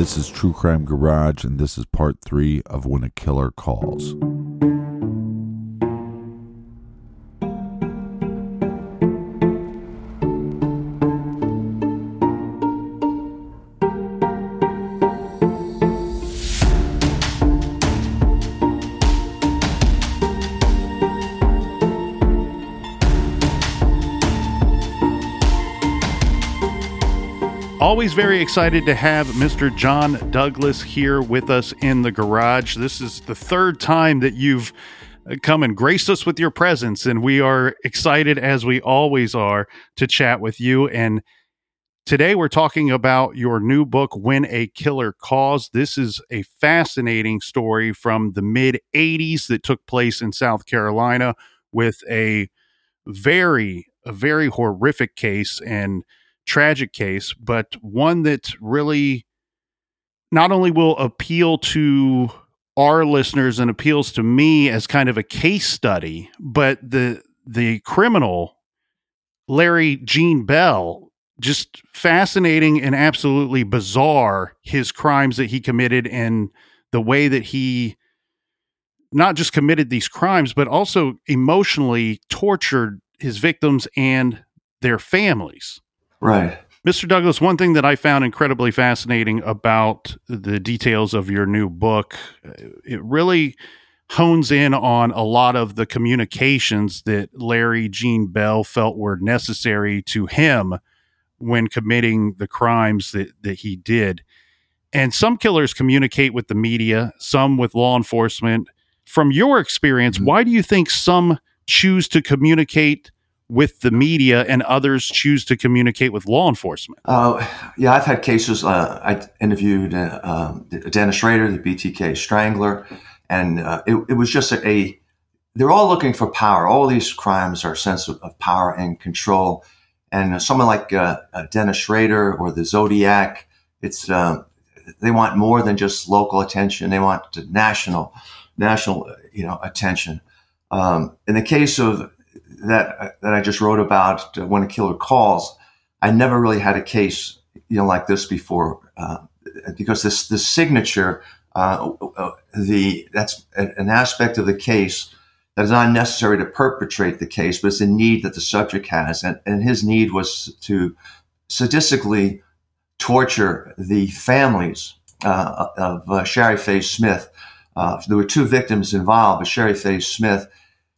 This is True Crime Garage, and this is part three of When a Killer Calls. Always very excited to have Mr. John Douglas here with us in the garage. This is the third time that you've come and graced us with your presence, and we are excited, as we always are, to chat with you. And today we're talking about your new book, When a Killer Calls. This is a fascinating story from the mid 80s that took place in South Carolina with a very, a very horrific case and tragic case, but one that really not only will appeal to our listeners and appeals to me as kind of a case study, but the the criminal Larry Gene Bell just fascinating and absolutely bizarre his crimes that he committed and the way that he not just committed these crimes but also emotionally tortured his victims and their families. Right. Mr. Douglas, one thing that I found incredibly fascinating about the details of your new book, it really hones in on a lot of the communications that Larry Gene Bell felt were necessary to him when committing the crimes that, that he did. And some killers communicate with the media, some with law enforcement. From your experience, mm-hmm. why do you think some choose to communicate with the media and others choose to communicate with law enforcement? Uh, yeah, I've had cases. Uh, I interviewed uh, um, Dennis Rader, the BTK strangler, and uh, it, it, was just a, a, They're all looking for power. All these crimes are a sense of, of power and control. And someone like uh, uh, Dennis Rader or the Zodiac, it's they want more than just local attention. They want national, national, you know, attention. Um, in the case of that that I just wrote about uh, when a killer calls, I never really had a case you know like this before uh, because this this signature uh, uh the that's an aspect of the case that is not necessary to perpetrate the case, but it's a need that the subject has, and, and his need was to sadistically torture the families uh, of uh, Shari Faye Smith. there were two victims involved, but Shari Faye Smith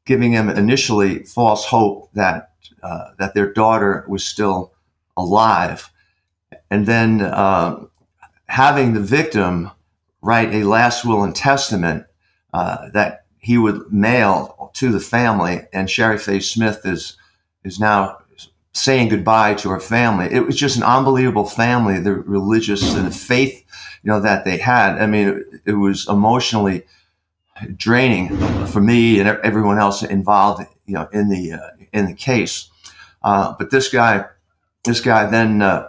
giving them initially false hope that uh, that their daughter was still alive, and then uh, having the victim write a last will and testament uh, that he would mail to the family. And Shari Faye Smith is is now saying goodbye to her family. It was just an unbelievable family, the religious and the faith, you know, that they had. I mean, it, it was emotionally draining for me and everyone else involved, you know, in the uh, in the case. Uh, but this guy, this guy, then uh,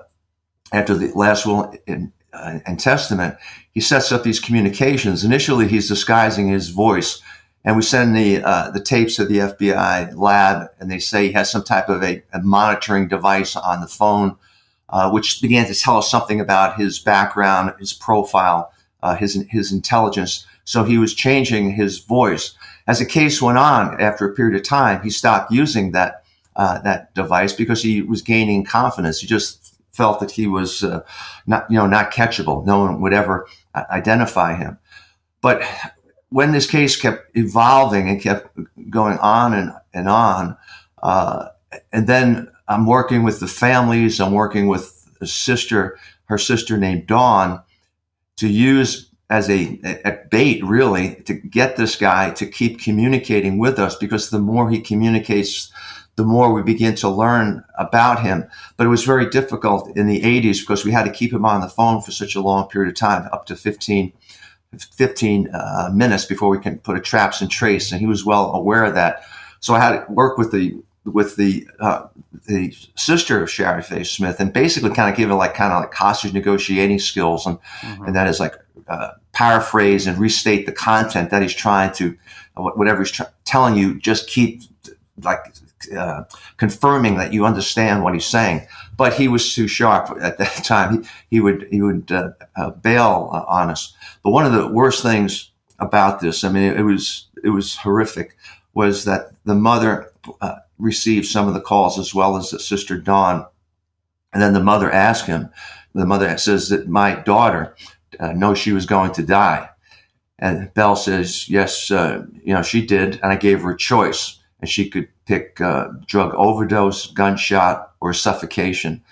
after the last will and, uh, and testament, he sets up these communications. Initially, he's disguising his voice, and we send the uh, the tapes to the FBI lab, and they say he has some type of a, a monitoring device on the phone, uh, which began to tell us something about his background, his profile, his his intelligence. So he was changing his voice. As the case went on, after a period of time, he stopped using that uh, that device because he was gaining confidence. He just felt that he was uh, not, you know, not catchable. No one would ever uh, identify him. But when this case kept evolving and kept going on and, and on, uh, and then I'm working with the families. I'm working with a sister, her sister named Dawn, to use as a, a, bait, really, to get this guy to keep communicating with us because the more he communicates, the more we begin to learn about him. But it was very difficult in the 80s because we had to keep him on the phone for such a long period of time, up to 15, 15 uh, minutes before we can put a traps and trace. And he was well aware of that. So I had to work with the with the uh, the sister of Shari Faye Smith and basically kind of give it like kind of like hostage negotiating skills and mm-hmm. and that is like uh, paraphrase and restate the content that he's trying to whatever he's tra- telling you just keep like uh, confirming that you understand what he's saying. But he was too sharp at that time. He, he would he would uh, uh, bail on us. But one of the worst things about this, I mean, it, it was it was horrific, was that the mother uh, received some of the calls as well as the sister Dawn, and then the mother asked him. The mother says that my daughter uh, knows she was going to die. And Bell says, yes, uh, you know, she did. And I gave her a choice and she could pick uh, drug overdose, gunshot, or suffocation.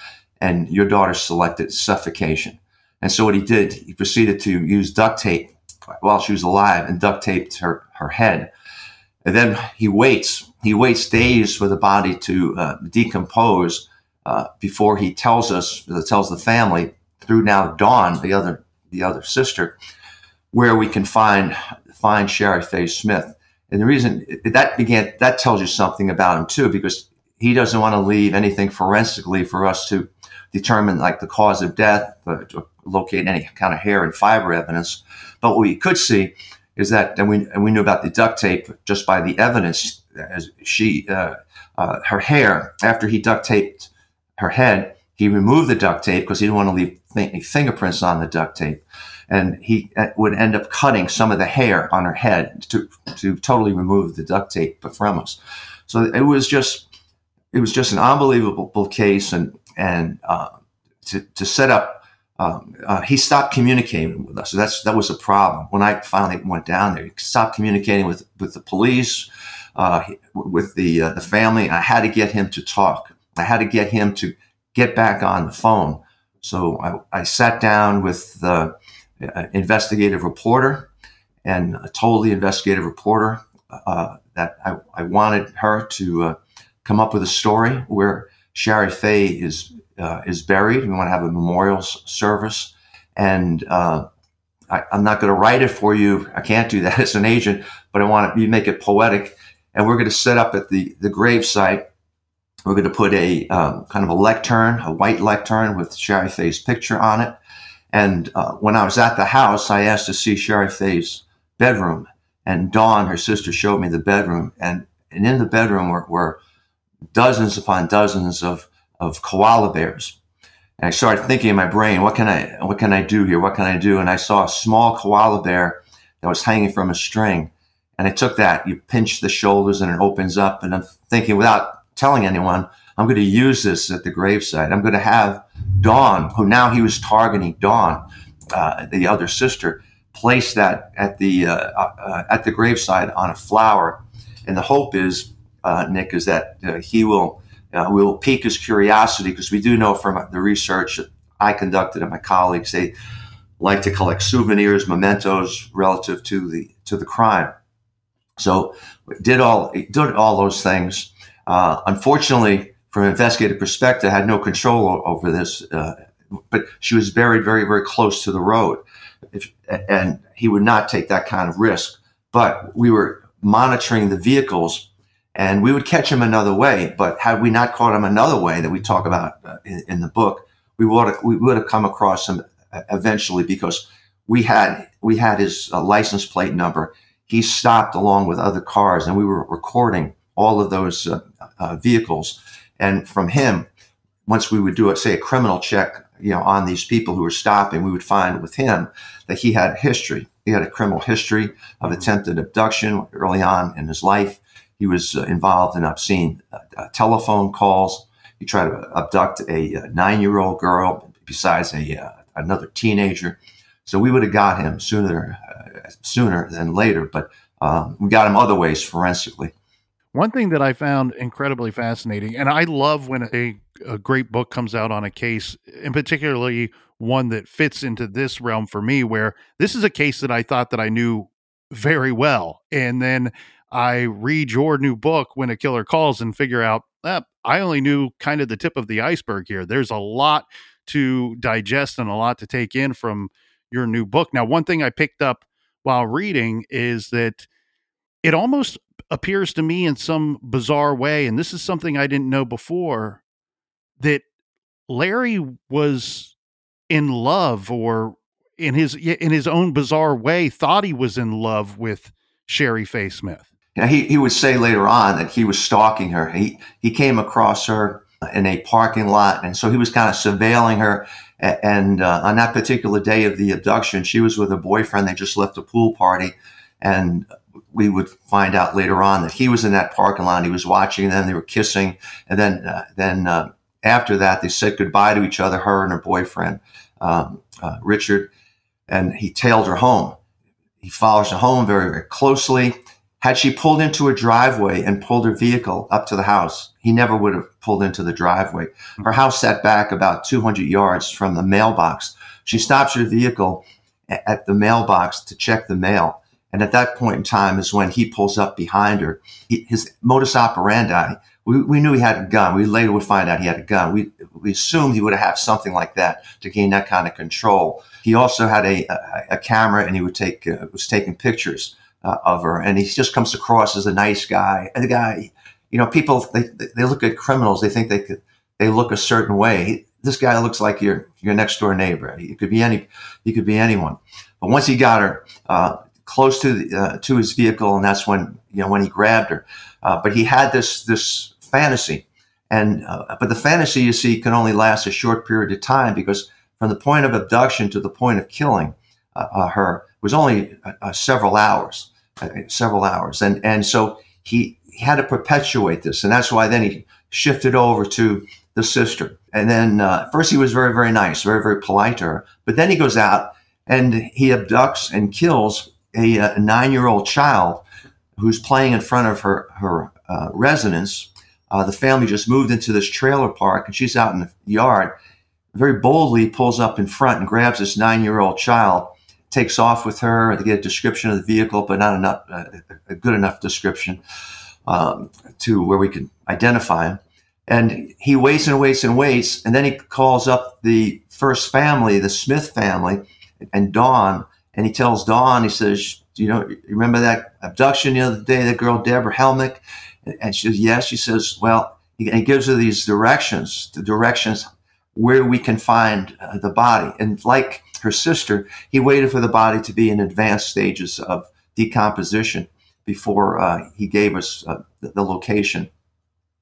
And your daughter selected suffocation. And so what he did, he proceeded to use duct tape while she was alive and duct taped her, her head. And then he waits. He waits days for the body to uh, decompose uh, before he tells us, tells the family through now Dawn, the other the other sister, where we can find find Shari Faye Smith. And the reason that began, that tells you something about him too, because he doesn't want to leave anything forensically for us to determine like the cause of death, uh, to locate any kind of hair and fiber evidence. But what we could see is that, and we, and we knew about the duct tape just by the evidence as she, uh, uh, her hair, after he duct taped her head, he removed the duct tape because he didn't want to leave th- fingerprints on the duct tape and he uh, would end up cutting some of the hair on her head to to totally remove the duct tape from us. So it was just it was just an unbelievable case, and and uh, to to set up. Um, uh, he stopped communicating with us. So that's that was a problem. When I finally went down there, he stopped communicating with with the police, uh, with the uh, the family. I had to get him to talk. I had to get him to get back on the phone. So I, I sat down with the uh, investigative reporter and told the investigative reporter uh, that I, I, wanted her to uh, come up with a story where Shari Faye is uh, is buried. We want to have a memorial service, and uh, I, am not going to write it for you. I can't do that as an agent, but I want to make it poetic. And we're going to set up at the the grave site. We're going to put a um, kind of a lectern, a white lectern with Shari Faye's picture on it. And uh, when I was at the house, I asked to see Shari Faye's bedroom. And Dawn, her sister, showed me the bedroom. And, and in the bedroom were, were dozens upon dozens of, of koala bears. And I started thinking in my brain, what can I, what can I do here? What can I do? And I saw a small koala bear that was hanging from a string. And I took that, you pinch the shoulders and it opens up. And I'm thinking without telling anyone, I'm going to use this at the gravesite. I'm going to have Dawn, who now he was targeting Dawn, uh, the other sister, place that at the uh, uh, at the graveside on a flower, and the hope is, uh, Nick, is that uh, he will uh, will pique his curiosity because we do know from the research that I conducted and my colleagues they like to collect souvenirs, mementos relative to the to the crime. So did all did all those things. unfortunately, from an investigative perspective, had no control over this. Uh, but she was buried very, very close to the road. If, and he would not take that kind of risk. but we were monitoring the vehicles and we would catch him another way. But had we not caught him another way that we talk about uh, in, in, the book, we would have, we would have come across him uh, eventually because we had we had his uh, license plate number. He stopped along with other cars, and we were recording all of those uh, uh, vehicles. And from him, once we would do, a, say, a criminal check, you know, on these people who were stopping, we would find with him that he had history. He had a criminal history of mm-hmm. attempted abduction early on in his life. He was uh, involved in obscene uh, uh, telephone calls. He tried to abduct a, a nine-year-old girl, besides a uh, another teenager. So we would have got him sooner uh, sooner than later, but um, we got him other ways forensically. One thing that I found incredibly fascinating, and I love when a, a great book comes out on a case, and particularly one that fits into this realm for me, where this is a case that I thought that I knew very well. And then I read your new book, When a Killer Calls, and figure out, eh, I only knew kind of the tip of the iceberg here. There's a lot to digest and a lot to take in from your new book. Now, one thing I picked up while reading is that it almost appears to me in some bizarre way, and this is something I didn't know before, that Larry was in love or in his in his own bizarre way thought he was in love with Shari Faye Smith. Now, he, he would say later on that he was stalking her. He he came across her in a parking lot, and so he was kind of surveilling her. And uh, on that particular day of the abduction, she was with her boyfriend. They just left a pool party, and we would find out later on that he was in that parking lot. He was watching them. They were kissing, and then uh, then uh, after that, they said goodbye to each other. Her and her boyfriend, um, uh, Richard, and he tailed her home. He follows her home very very closely. Had she pulled into a driveway and pulled her vehicle up to the house, he never would have pulled into the driveway. Her house sat back about 200 yards from the mailbox. She stops her vehicle at the mailbox to check the mail. And at that point in time is when he pulls up behind her. He, his modus operandi, we, we knew he had a gun. We later would find out he had a gun. We, we assumed he would have something like that to gain that kind of control. He also had a, a, a camera and he would take, uh, was taking pictures uh, of her. And he just comes across as a nice guy. And the guy, you know, people, they, they look at criminals, they think they could, they look a certain way. This guy looks like your, your next door neighbor. He could be any, he could be anyone. But once he got her, uh, close to the, uh, to his vehicle, and that's when you know when he grabbed her. Uh, but he had this this fantasy, and uh, but the fantasy you see can only last a short period of time because from the point of abduction to the point of killing uh, her was only several hours, several hours, and and so he, he had to perpetuate this, and that's why then he shifted over to the sister. And then first he was very very nice, very very polite to her, but then he goes out and he abducts and kills a, a nine year old child who's playing in front of her, her uh, residence. Uh, the family just moved into this trailer park and she's out in the yard. Very boldly pulls up in front and grabs this nine year old child, takes off with her to get a description of the vehicle, but not enough, uh, a good enough description um, to where we can identify him. And he waits and waits and waits. And then he calls up the first family, the Smith family, and Dawn and he tells Dawn, he says, you know, remember that abduction the other day, that girl Deborah Helmick? And she says, yes. She says, well, he, gives her these directions, the directions where we can find uh, the body. And like her sister, he waited for the body to be in advanced stages of decomposition before uh, he gave us uh, the, the, location,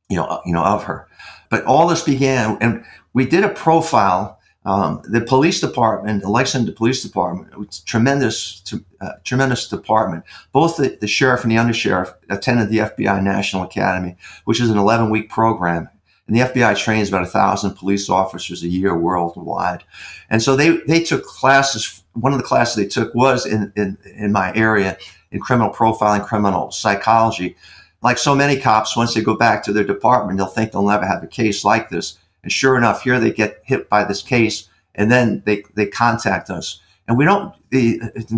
you know, uh, you know, of her. But all this began, and we did a profile um, the police department, the Lexington Police Department, it's tremendous, uh, tremendous department. Both the, the sheriff and the undersheriff attended the FBI National Academy, which is an 11 week program. And the FBI trains about a thousand police officers a year worldwide. And so they, they took classes. One of the classes they took was in, in, in my area in criminal profiling, criminal psychology. Like so many cops, once they go back to their department, they'll think they'll never have a case like this. And sure enough, here they get hit by this case, and then they they contact us. And we don't.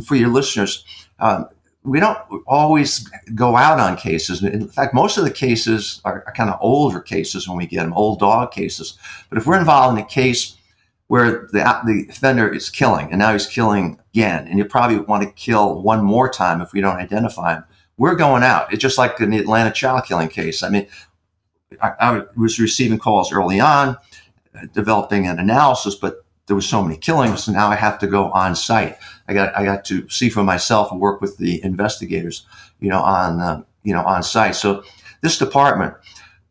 For your listeners, um, we don't always go out on cases. In fact, most of the cases are, are kind of older cases when we get them, old dog cases. But if we're involved in a case where the, the offender is killing and now he's killing again. And you probably want to kill one more time if we don't identify him. We're going out. It's just like the Atlanta child killing case. I mean, I, I was receiving calls early on, uh, developing an analysis, but there was so many killings. So now I have to go on site. I got, I got to see for myself and work with the investigators, you know, on, uh, you know, on site. So this department,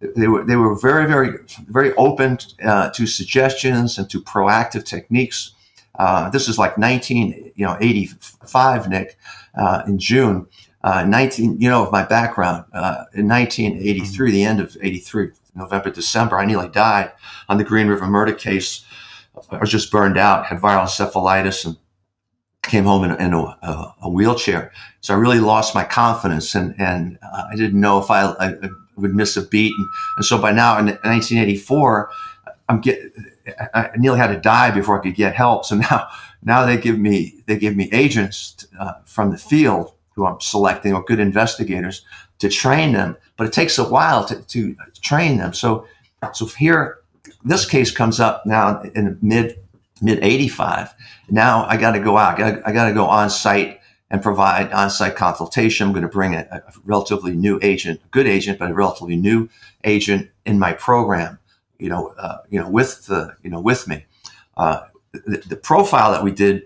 they were they were very very very open uh, to suggestions and to proactive techniques. Uh, this is like 19 you know 85 Nick uh, in June. Uh, 19 you know of my background uh, in 1983 the end of 83 November December I nearly died on the Green River murder case I was just burned out had viral encephalitis and came home in, in a, a, wheelchair so I really lost my confidence and and uh, I didn't know if I, I would miss a beat. And, and so by now in 1984, I'm get, I nearly had to die before I could get help. So now, now they give me, they give me agents uh, from the field who I'm selecting or good investigators to train them, but it takes a while to, to train them. So, so here, this case comes up now in mid, mid 85. Now I got to go out. I got to go on site and provide on-site consultation. I'm going to bring a, a, relatively new agent, a good agent, but a relatively new agent in my program. You know, uh, you know, with the, you know, with me. Uh, the, the, profile that we did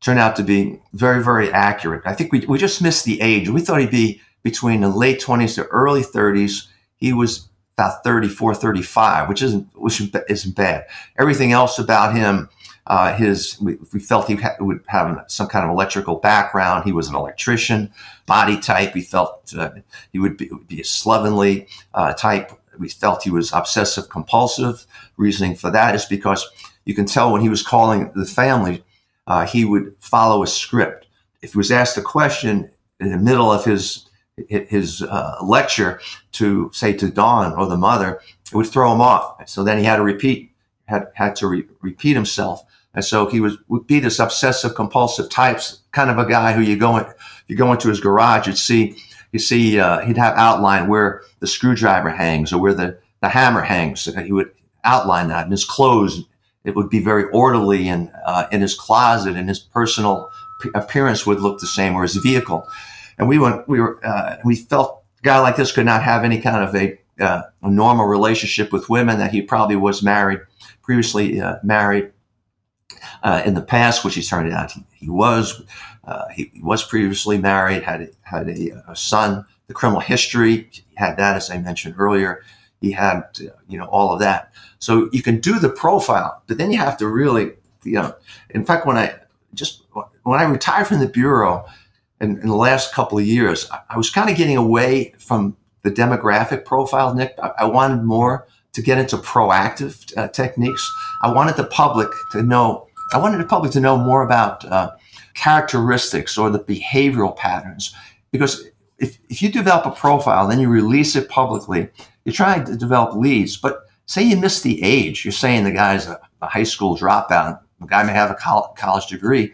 turned out to be very, very accurate. I think we we just missed the age. We thought he'd be between the late 20s to early 30s. He was about 34, 35, which isn't which isn't bad. Everything else about him uh, his we, we, felt he ha- would have some kind of electrical background. He was an electrician, body type. We felt uh, he would be, would be a slovenly uh, type. We felt he was obsessive compulsive. Reasoning for that is because you can tell when he was calling the family, uh, he would follow a script. If he was asked a question in the middle of his his uh, lecture to say to Dawn or the mother, it would throw him off. So then he had to repeat had had to re- repeat himself. And so he was would be this obsessive compulsive types, kind of a guy who you go in, you go into his garage, you'd see you see uh, he'd have outline where the screwdriver hangs or where the the hammer hangs. He would outline that in his clothes. It would be very orderly and uh, in his closet and his personal p- appearance would look the same or his vehicle. And we went, we were, uh, we felt a guy like this could not have any kind of a, uh, a normal relationship with women that he probably was married, previously uh, married uh, in the past, which he turned out he, he was. Uh, he, he, was previously married, had had a, a, son. The criminal history, he had that, as I mentioned earlier. He had, you know, all of that. So you can do the profile, but then you have to really, you know. In fact, when I just when I retired from the bureau, in, in the last couple of years, I, I was kind of getting away from the demographic profile, Nick. I, I wanted more to get into proactive uh, techniques. I wanted the public to know I wanted the public to know more about uh, characteristics or the behavioral patterns because if, if you develop a profile, then you release it publicly, you're trying to develop leads. But say you miss the age, you're saying the guy's a, a high school dropout, the guy may have a college degree,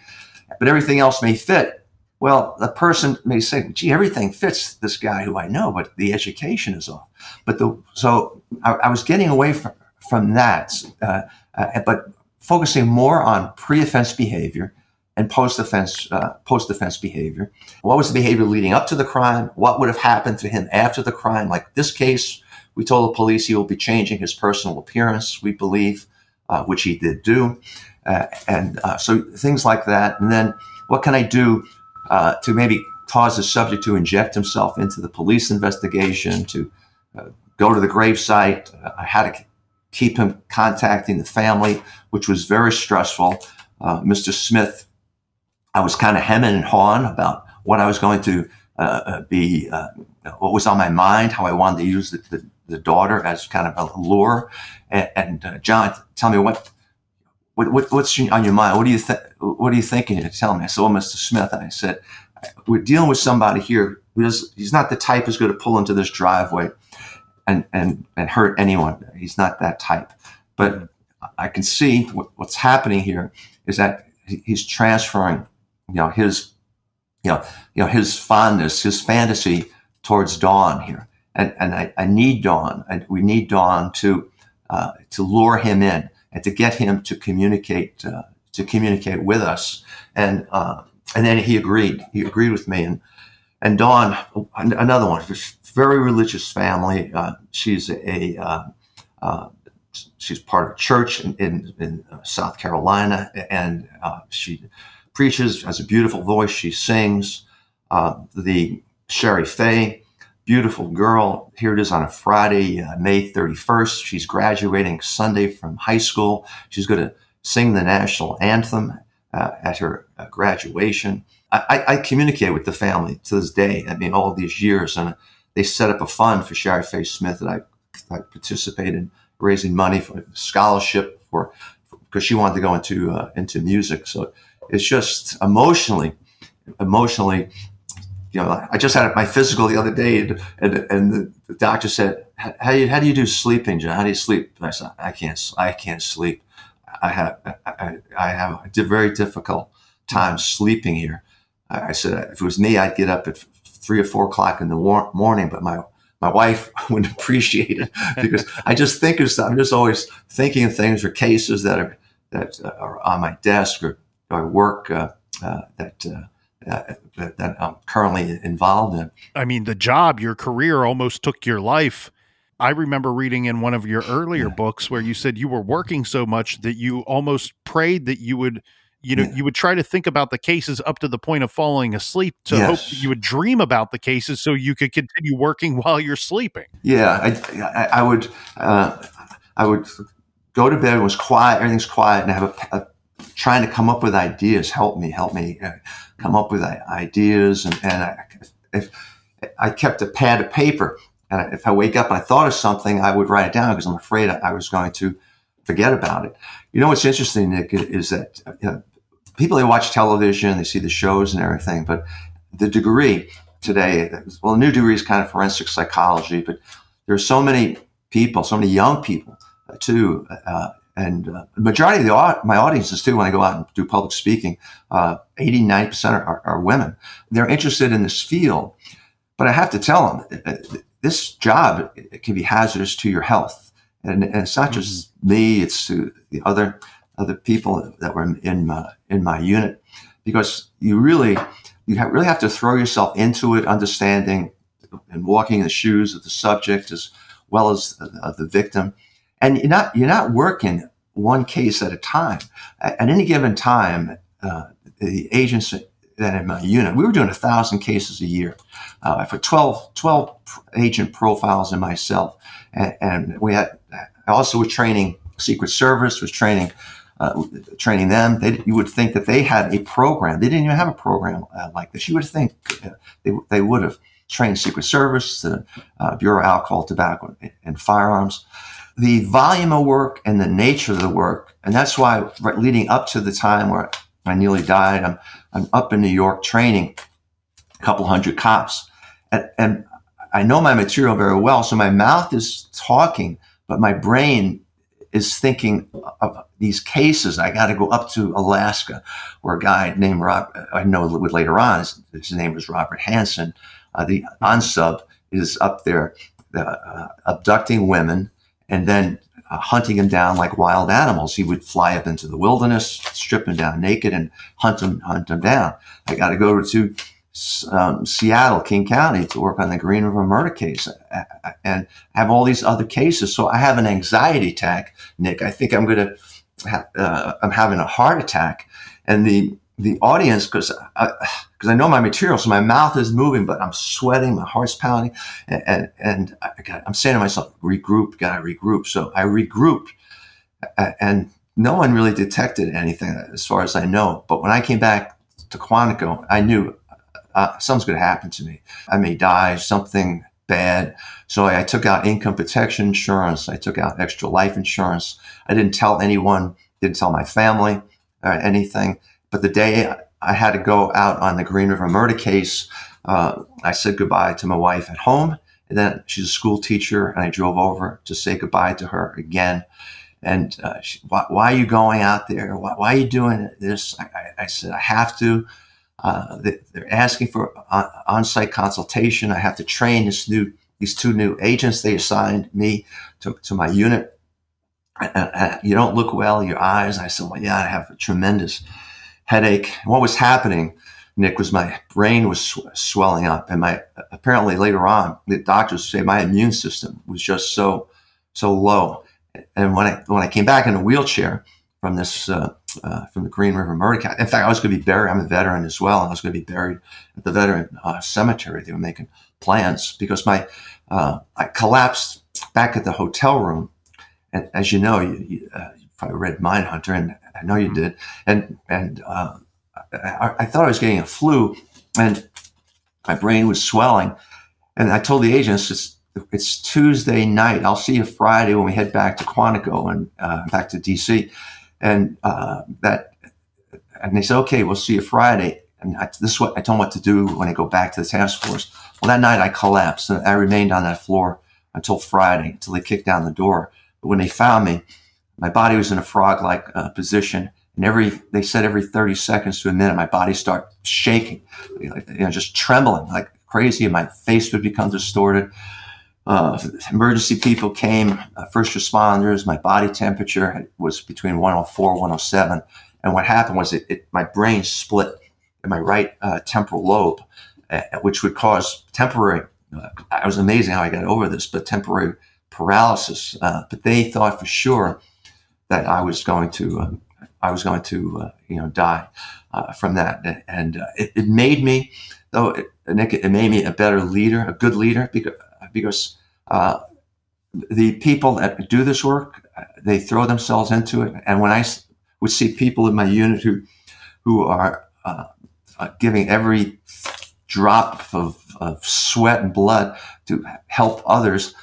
but everything else may fit. Well, the person may say, gee, everything fits this guy who I know, but the education is off. But the, so I, I was getting away from, from that. Uh, uh, but focusing more on pre-offense behavior and post-offense uh, post-offense behavior. What was the behavior leading up to the crime? What would have happened to him after the crime? Like this case, we told the police he will be changing his personal appearance. We believe, uh, which he did do, uh, and uh, so things like that. And then, what can I do uh, to maybe cause the subject to inject himself into the police investigation? To uh, go to the gravesite? how to keep him contacting the family, which was very stressful. Uh, Mr. Smith, I was kind of hemming and hawing about what I was going to uh, uh, be, uh, what was on my mind, how I wanted to use the, the, the daughter as kind of a lure. And, and uh, John, tell me what, what, what, what's on your mind? What do you think? What are you thinking? You tell me. I said, well, Mr. Smith, and I said, we're dealing with somebody here he's not the type who's going to pull into this driveway and, and, and hurt anyone. He's not that type. But I can see what, what's happening here is that he's transferring, you know, his, you know, you know, his fondness, his fantasy towards Dawn here. And, and I, I need Dawn. and we need Dawn to, uh, to lure him in. and to get him to communicate uh, to communicate with us. And uh, and then he agreed. He agreed with me. And and Dawn, another one, very religious family. Uh, she's a uh, uh, she's part of a church in, in, in South Carolina, and uh, she preaches, has a beautiful voice. She sings. the Shari Faye, beautiful girl. Here it is on a Friday, uh, May 31st. She's graduating Sunday from high school. She's going to sing the national anthem uh, at her uh, graduation. I, I, communicate with the family to this day. I mean, all these years, and they set up a fund for Shari Faye Smith that I, I participated in raising money for scholarship for because she wanted to go into uh, into music. So it's just emotionally, emotionally you know, I just had my physical the other day, and and, and the, doctor said, "How do you how do you do sleeping, John? How do you sleep?" And I said, "I can't I can't sleep. I have I, I have a very difficult time sleeping here." I said, "If it was me, I'd get up at three or four o'clock in the war- morning, but my my wife wouldn't appreciate it because I just think of stuff. I'm just always thinking of things or cases that are that are on my desk or, or work uh, uh, that." Uh, uh, that, that I'm currently involved in. I mean, the job, your career almost took your life. I remember reading in one of your earlier yeah. books where you said you were working so much that you almost prayed that you would, you know, yeah. you would try to think about the cases up to the point of falling asleep to yes. hope that you would dream about the cases so you could continue working while you're sleeping. Yeah, I, I, I would, uh, I would go to bed. It was quiet. Everything's quiet, and I have a, a trying to come up with ideas. Help me, help me uh, come up with ideas. And, and I, if I kept a pad of paper, and if I wake up and I thought of something, I would write it down because I'm afraid I was going to forget about it. You know what's interesting, Nick, is that you know, people they watch television, they see the shows and everything, but the degree today, well, the new degree is kind of forensic psychology, but there are so many people, so many young people too, uh, and uh, the majority of the, my audiences too, when I go out and do public speaking, uh, 80, 90% are, are, women. They're interested in this field, but I have to tell them uh, this job it can be hazardous to your health. And, and it's not just mm-hmm. me, it's to the other, other people that were in my, in my unit because you really, you have, really have to throw yourself into it, understanding and walking in the shoes of the subject as well as uh, the victim and you're not you're not working one case at a time. At, any given time, uh, the agents that in my unit, we were doing a thousand cases a year uh, for 12, 12 agent profiles and myself, and, and, we had also was training Secret Service, was training. Uh, training them, they, you would think that they had a program. They didn't even have a program uh, like this. You would think uh, they, they would have trained Secret Service, the uh, Bureau of Alcohol, Tobacco, and, Firearms the volume of work and the nature of the work. And that's why leading up to the time where I nearly died, I'm, I'm up in New York training a couple hundred cops. And, and I know my material very well. So my mouth is talking, but my brain is thinking of these cases. I got to go up to Alaska where a guy named Rob, I know later on, his, his name was Robert Hansen. Uh, the UNSUB is up there uh, abducting women and then uh, hunting them down like wild animals. He would fly up into the wilderness, strip them down naked, and hunt them hunt them down. I got to go to um, Seattle, King County, to work on the Green River murder case, and have all these other cases. So I have an anxiety attack, Nick. I think I'm going to. Uh, I'm having a heart attack, and the the audience because because I, I, know my material, so my mouth is moving, but I'm sweating, my heart's pounding, and and, and I am saying to myself, regroup, gotta regroup. So I regrouped, and no one really detected anything as far as I know. But when I came back to Quantico, I knew uh, something's going to happen to me. I may die, something bad. So I, I took out income protection insurance. I took out extra life insurance. I didn't tell anyone, didn't tell my family or anything but the day I had to go out on the Green River murder case, uh, I said goodbye to my wife at home. And then she's a school teacher, and I drove over to say goodbye to her again. And uh, she, why, why, are you going out there? Why, why are you doing this? I, I, I said, I have to. Uh, they, are asking for on, site consultation. I have to train this new, these two new agents they assigned me to, to my unit. I, I, you don't look well, your eyes. I said, well, yeah, I have a tremendous headache. What was happening, Nick, was my brain was sw- swelling up, and my apparently later on, the doctors say my immune system was just so so low. And when I when I came back in a wheelchair from this uh, uh, from the Green River murder case, in fact, I was going to be buried. I'm a veteran as well, and I was going to be buried at the veteran uh, cemetery. They were making plans because my uh, I collapsed back at the hotel room, and as you know, you, you, uh, you probably read Mindhunter, and I know you mm-hmm. did, and and uh, I, I, thought I was getting a flu, and my brain was swelling, and I told the agents it's, it's Tuesday night. I'll see you Friday when we head back to Quantico and uh, back to DC, and uh, that, and they said, okay, we'll see you Friday. And I, this is what I told them what to do when I go back to the task force. Well, that night I collapsed and I remained on that floor until Friday, until they kicked down the door. But when they found me, my body was in a frog-like uh, position, and every they said every 30 seconds to a minute, my body started shaking, you know, just trembling like crazy, and my face would become distorted. Uh, emergency people came, uh, first responders. My body temperature was between 104, 107, and what happened was it, it my brain split in my right uh, temporal lobe, which would cause temporary. Uh, I was amazing how I got over this, but temporary paralysis. Uh, but they thought for sure that I was going to um, I was going to uh, you know die from that, and it, it, made me though it, Nick it made me a better leader, a good leader because because uh, the people that do this work they throw themselves into it, and when I would see people in my unit who who are uh, uh, giving every drop of, of sweat and blood to help others,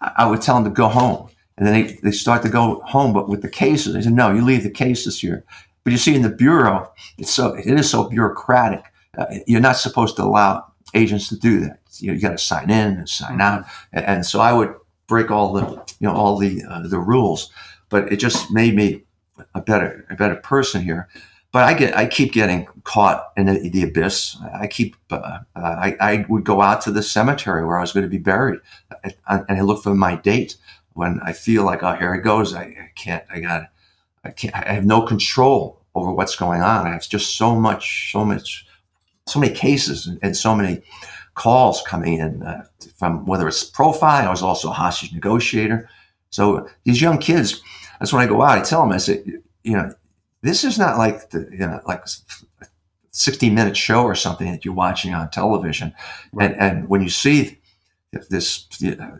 I would tell them to go home and then they, they start to go home, but with the cases, they said, no, you leave the cases here. But you see, in the bureau, it's so it is so bureaucratic. Uh, you're not supposed to allow agents to do that. You, know, you got to sign in and sign out, and, and, so I would break all the you know all the uh, the rules. But it just made me a better a better person here. But I get I keep getting caught in the, the abyss. I keep uh, I, I would go out to the cemetery where I was going to be buried, and I look for my date when I feel like, oh, here it goes. I, I can't, I got, I can't, I have no control over what's going on. I have just so much, so much, so many cases and, and so many calls coming in uh, from whether it's profile. I was also a hostage negotiator. So these young kids, that's when I go out. I tell them, I say, you know, this is not like the, you know, like 60 minute show or something that you're watching on television. Right. And, and when you see this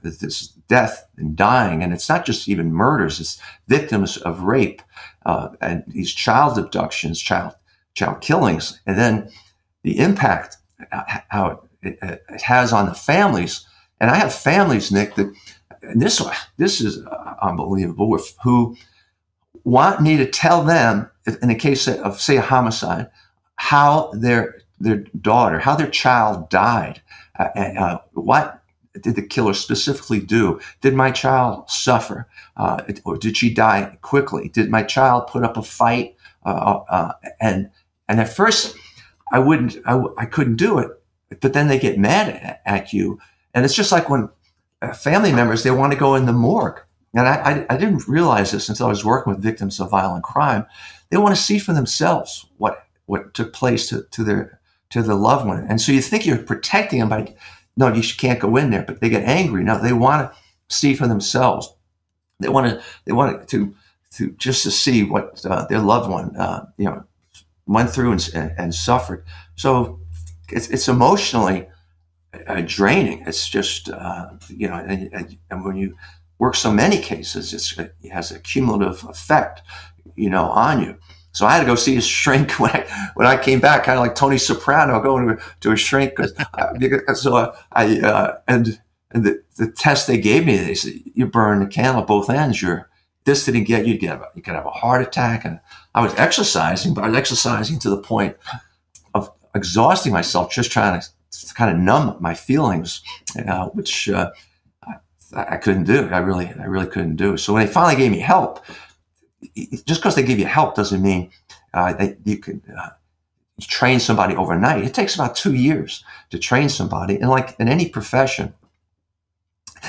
this death and dying, and it's not just even murders; it's victims of rape uh, and these child abductions, child child killings, and then the impact uh, how it, it has on the families. And I have families, Nick, that this this is unbelievable, who want me to tell them in the case of say a homicide how their their daughter, how their child died, uh, uh, what did the killer specifically do? Did my child suffer? Uh, or did she die quickly? Did my child put up a fight? Uh, uh, uh and and at first, I wouldn't, I, I couldn't do it. But then they get mad at, you, and it's just like when uh, family members they want to go in the morgue. And I, I, I didn't realize this until I was working with victims of violent crime. They want to see for themselves what what took place to, to their to their loved one. And so you think you're protecting them by no, you can't go in there. But they get angry. Now they want to see for themselves. They want to, they want to, to just to see what uh, their loved one, uh, you know, went through and, and suffered. So it's, it's emotionally uh, draining. It's just, uh, you know, and, and, when you work so many cases, it has a cumulative effect, you know, on you. So I had to go see a shrink when I when I came back, kind of like Tony Soprano going to, to a shrink. Uh, so I uh, and and the, the test they gave me, they said you burn the candle at both ends. You're this didn't get you get you could have a heart attack. And I was exercising, but I was exercising to the point exhausting myself, just trying to, kind of numb my feelings, uh, which uh, I, I couldn't do. I really I really couldn't do. So when they finally gave me help just because they give you help doesn't mean uh, that you can uh, train somebody overnight. It takes about two years to train somebody. And like in any profession,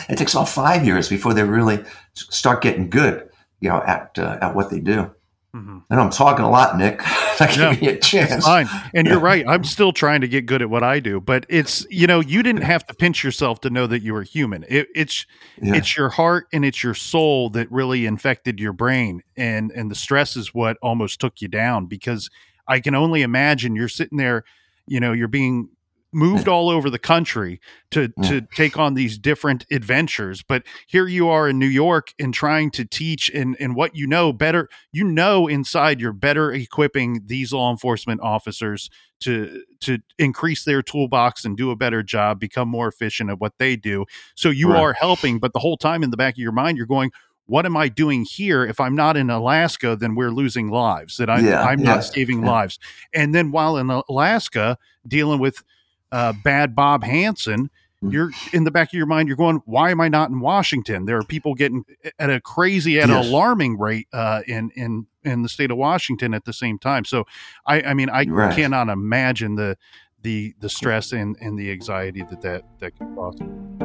it takes about five years before they really start getting good. you know, at uh, at what they do. Mm-hmm. And I'm talking a lot, Nick. that yeah, me a chance. Fine. And you're right. I'm still trying to get good at what I do, but it's you know you didn't have to pinch yourself to know that you were human. It, it's yeah. it's your heart and it's your soul that really infected your brain, and and the stress is what almost took you down because I can only imagine you're sitting there, you know, you're being moved hmm. all over the country to hmm. to take on these different adventures but here you are in New York and trying to teach and and what you know better you know inside you're better equipping these law enforcement officers to to increase their toolbox and do a better job become more efficient at what they do so you right. are helping but the whole time in the back of your mind you're going what am I doing here? If I'm not in Alaska, then we're losing lives. That I'm, yeah, I'm yeah, not saving yeah. lives. And then while in Alaska, dealing with uh, bad Bob Hansen, mm. you're in the back of your mind, you're going, why am I not in Washington? There are people getting at a crazy, at yes. an alarming rate uh, in in in the state of Washington at the same time. So, I, I mean, I right. cannot imagine the the the stress and, and the anxiety that that that can cause.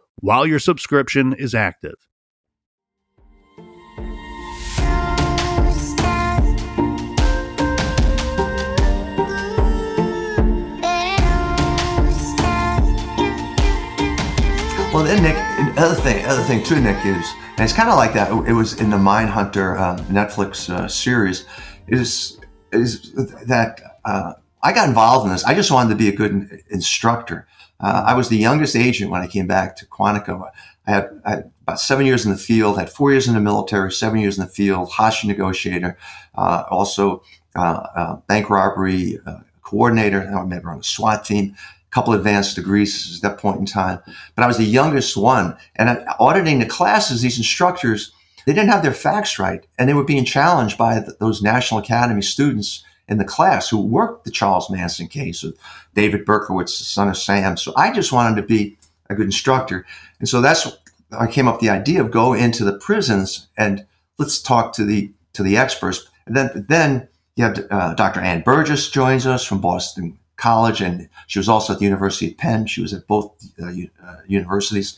while your subscription is active. Well, then Nick, other thing, other thing too, Nick is, and it's kind of like that. It was in the Mindhunter uh, Netflix uh, series. Is is that uh, I got involved in this. I just wanted to be a good instructor. Uh, I was the youngest agent when I came back to Quantico. I had, I had, about seven years in the field, had four years in the military, seven years in the field, hostage negotiator, uh, also uh, uh, bank robbery uh, coordinator. I remember on the SWAT team, a couple advanced degrees at that point in time. But I was the youngest one. And auditing the classes, these instructors, they didn't have their facts right. And they were being challenged by the, those National Academy students in the class who worked the Charles Manson case with David Berkowitz, the son of Sam. So I just wanted to be a good instructor. And so that's, I came up with the idea of go into the prisons and let's talk to the, to the experts. And then, then you have uh, Dr. Ann Burgess joins us from Boston College, and she was also at the University of Penn. She was at both uh, uh, universities,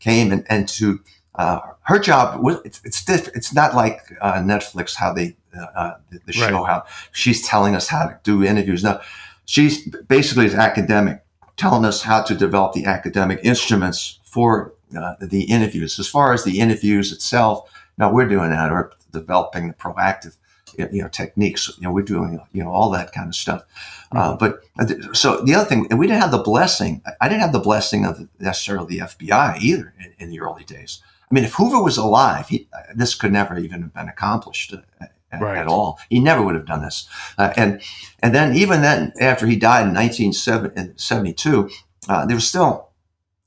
came and, and to uh, her job it's it's, diff- it's not like uh, Netflix how they uh, uh, the, the show right. how she's telling us how to do interviews. Now, she's basically is academic, telling us how to develop the academic instruments for uh, the interviews. As far as the interviews itself, now we're doing that or developing the proactive you know techniques you know we're doing you know all that kind of stuff uh, mm-hmm. but so the other thing and we didn't have the blessing i didn't have the blessing of necessarily the fbi either in, in the early days I mean, if Hoover was alive, he, this could never even have been accomplished uh, right. at all. He never would have done this. Uh, and and then even then, after he died in 1972, uh, there was still,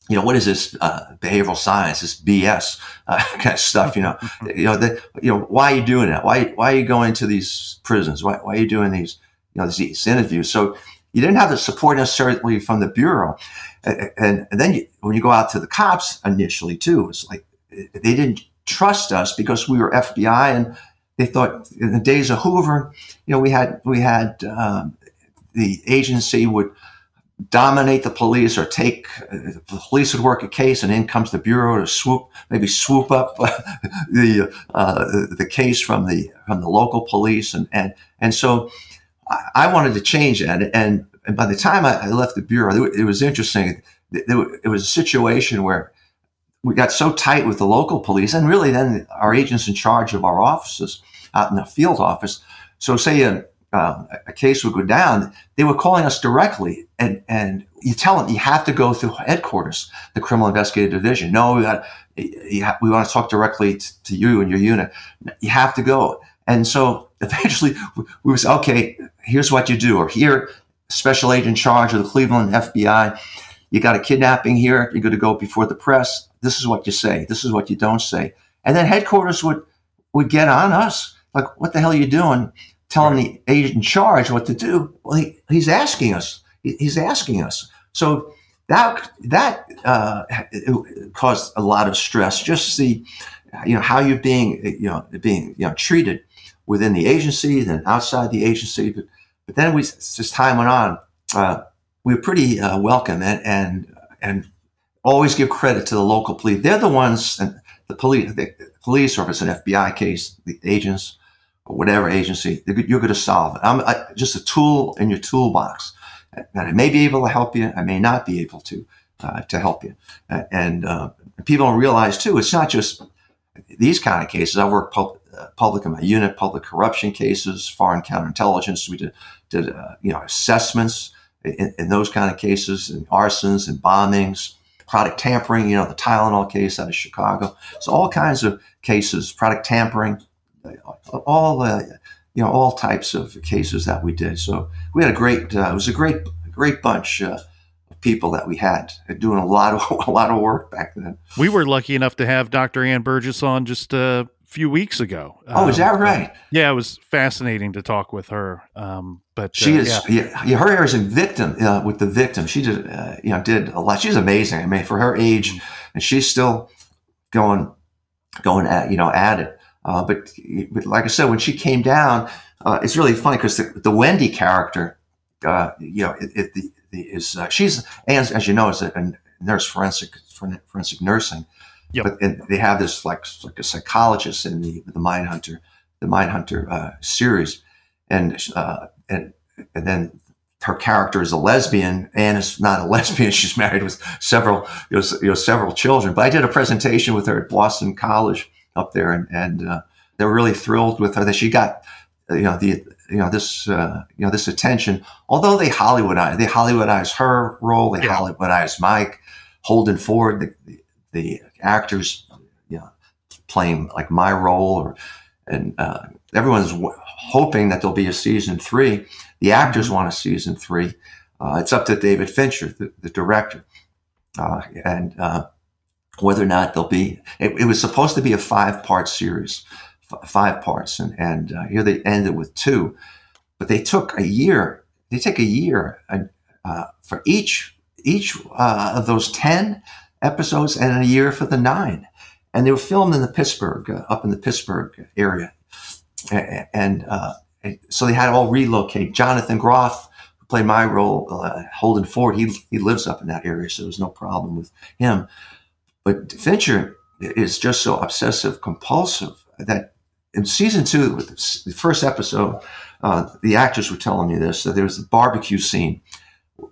you know, what is this uh, behavioral science, this BS uh, kind of stuff? You know, you know, the, you know, why are you doing that? Why why are you going to these prisons? Why why are you doing these you know these interviews? So you didn't have the support necessarily from the bureau. And, and, and then you, when you go out to the cops initially too, it's like they didn't trust us because we were FBI and they thought in the days of Hoover, you know, we had we had um, the agency would dominate the police or take uh, the police would work a case and in comes the bureau to swoop maybe swoop up the uh, the case from the from the local police and and and so I wanted to change that. And and by the time I left the bureau it was interesting. It was a situation where we got so tight with the local police and really then our agents in charge of our offices out in the field office. So say a, uh, a case would go down, they were calling us directly and, and you tell them you have to go through headquarters, the criminal investigative division. No, we got, we want to talk directly to, to you and your unit. You have to go. And so eventually we was, okay, here's what you do, or here, special agent in charge of the Cleveland FBI you got a kidnapping here. You're going to go before the press. This is what you say. This is what you don't say. And then headquarters would would get on us like, what the hell are you doing? Telling the agent in charge what to do. Well, he, he's asking us. He, he's asking us. So that that uh, caused a lot of stress. Just the you know how you're being you know being you know treated within the agency, then outside the agency. But, but then we as time went on, uh, were pretty uh, welcome and and and always give credit to the local police. They're the ones and the police, the police, or if it's an FBI case, the agents or whatever agency, you're going to solve it. I'm I, just a tool in your toolbox. And I may be able to help you. I may not be able to uh, to help you. And uh, people don't realize too, it's not just these kind of cases. I work uh, public in my unit, public corruption cases, foreign counterintelligence. We did, did uh, you know assessments in, in, those kind of cases, and arsons and bombings, product tampering. You know the Tylenol case out of Chicago. So all kinds of cases, product tampering, all uh, you know all types of cases that we did. So we had a great. Uh, it was a great great bunch uh, of people that we had doing a lot of a lot of work back then. We were lucky enough to have Dr. Ann Burgess on just a few weeks ago. Oh, is that um, right? yeah, it was fascinating to talk with her. Um, but she uh, is yeah. yeah. her as a victim uh, with the victim. She did uh, you know did a lot. She's amazing. I mean, for her age, mm-hmm. and she's still going going at you know at it. Uh, but, but, like I said, when she came down, uh, it's really funny because the, the, Wendy character, uh, you know, it, it the, the, is uh, she's as, as you know is a, a nurse forensic forensic nursing, yep. but they have this like like a psychologist in the the Mind Hunter the Mindhunter uh, series, and uh, and and then her character is a lesbian. Anne is not a lesbian. She's married with several, you know, you know, several children. But I did a presentation with her at Boston College up there, and, and uh, they were really thrilled with her that she got you know the you know this uh, you know this attention. Although they Hollywoodize they Hollywoodize her role, they yeah. Hollywoodize Mike Holden Ford, the, the, actors you know playing like my role, or and uh, everyone's w- hoping that there'll be a season three. The actors want a season three. Uh, it's up to David Fincher, the, the director, uh, and uh, whether or not there'll be. It, it was supposed to be a five part series, f- five parts, and and uh, here they ended with two, but they took a year. They take a year uh, for each each of those ten episodes, and a year for the nine. And they were filmed in the Pittsburgh, uh, up in the Pittsburgh area, and, uh, so they had to all relocate. Jonathan Groff who played my role, uh, Holden Ford. He he lives up in that area, so there was no problem with him. But Fincher is just so obsessive compulsive that in season two, the first episode, uh, the actors were telling me this that there was a barbecue scene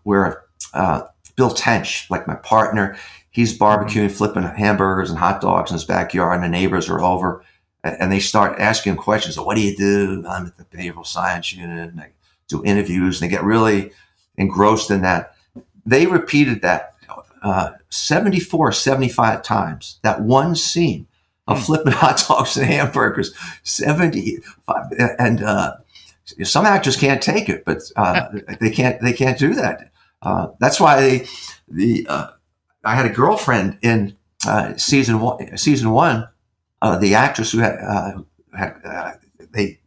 where uh, Bill Tench, like my partner, he's barbecuing, flipping hamburgers and hot dogs in his backyard, and the neighbors are over and they start asking him questions. So what do you do? I'm at the behavioral science unit and I do interviews and they get really engrossed in that. They repeated that uh, 74, 75 times. That one scene of mm. flipping hot dogs and hamburgers, 75. And uh, some actors can't take it, but uh, they can't they can't do that. Uh, that's why they, the uh, I had a girlfriend in uh, season one. Season one, the actress who had, had they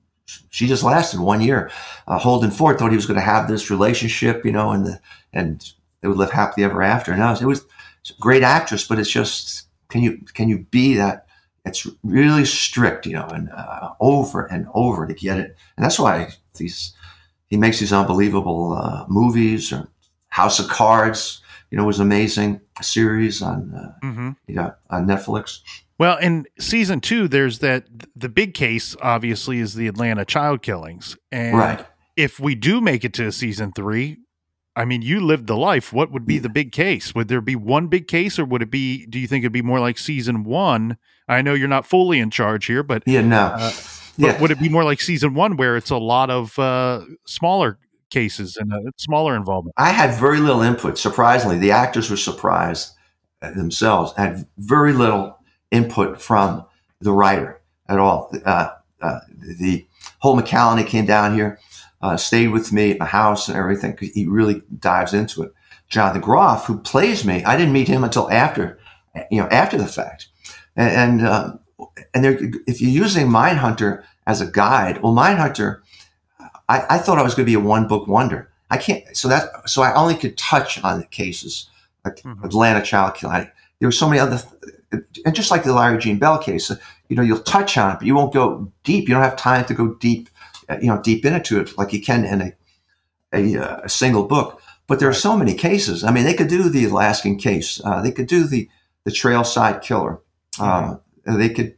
she just lasted one year. Holden Ford thought he was going to have this relationship, you know, and the and they would live happily ever after. And I was, it was great actress, but it's just can you can you be that? It's really strict, you know, and uh, over and over to get it. And that's why these he makes these unbelievable uh, movies or House of Cards. You know, was amazing series on uh, mm-hmm. yeah on Netflix. Well, in season two, there's that the big case. Obviously, is the Atlanta child killings, and right. if we do make it to season three, I mean, you lived the life. What would be the big case? Would there be one big case, or would it be? Do you think it'd be more like season one? I know you're not fully in charge here, but yeah, no. Uh, yeah. would it be more like season one, where it's a lot of uh, smaller cases and a smaller involvement? I had very little input. Surprisingly, the actors were surprised themselves. Had very little input from the writer at all. Uh, uh, the Holt McCallany came down here uh, stayed with me at my house and everything. He really dives into it. Jonathan Groff, who plays me, I didn't meet him until after, you know, after the fact. And, and, uh, and if you're using Mindhunter as a guide, well, Mindhunter, I, I thought I was going to be a one book wonder. I can't, so that, so I only could touch on the cases, like mm-hmm. Atlanta child killing. There were so many other, and just like the Larry Gene Bell case, you know, you'll touch on it, but you won't go deep. You don't have time to go deep, you know, deep into it like you can in a, a, a single book. But there are so many cases. I mean, they could do the Alaskan case. Uh, they could do the the Trailside Killer. Uh, they could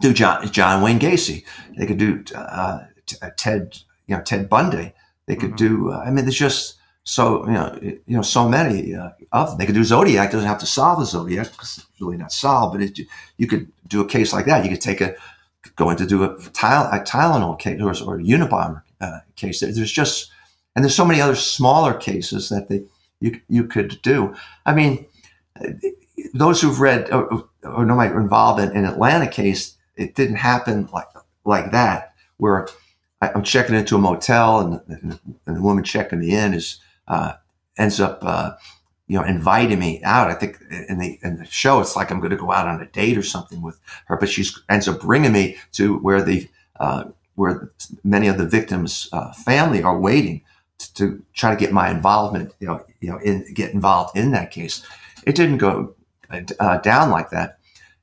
do John John Wayne Gacy. They could do uh, uh Ted you know Ted Bundy. They could mm-hmm. do. Uh, I mean, there's just so you know you know so many uh, of them. They could do Zodiac. Doesn't have to solve the Zodiac because it's really not solved. But it, you could do a case like that. You could take a go in to do a, Tyl- a Tylenol case or, or a Unabomber case. There's just and there's so many other smaller cases that they you you could do. I mean, those who've read or, or know my involved in an Atlanta case, it didn't happen like like that where I'm checking into a motel and, and, and the woman checking me in is uh, ends up uh, you know inviting me out. I think in the in the show it's like I'm going to go out on a date or something with her, but she ends up bringing me to where the uh, where many of the victims' uh, family are waiting to try to get my involvement, you know, you know, in, get involved in that case. It didn't go uh, down like that.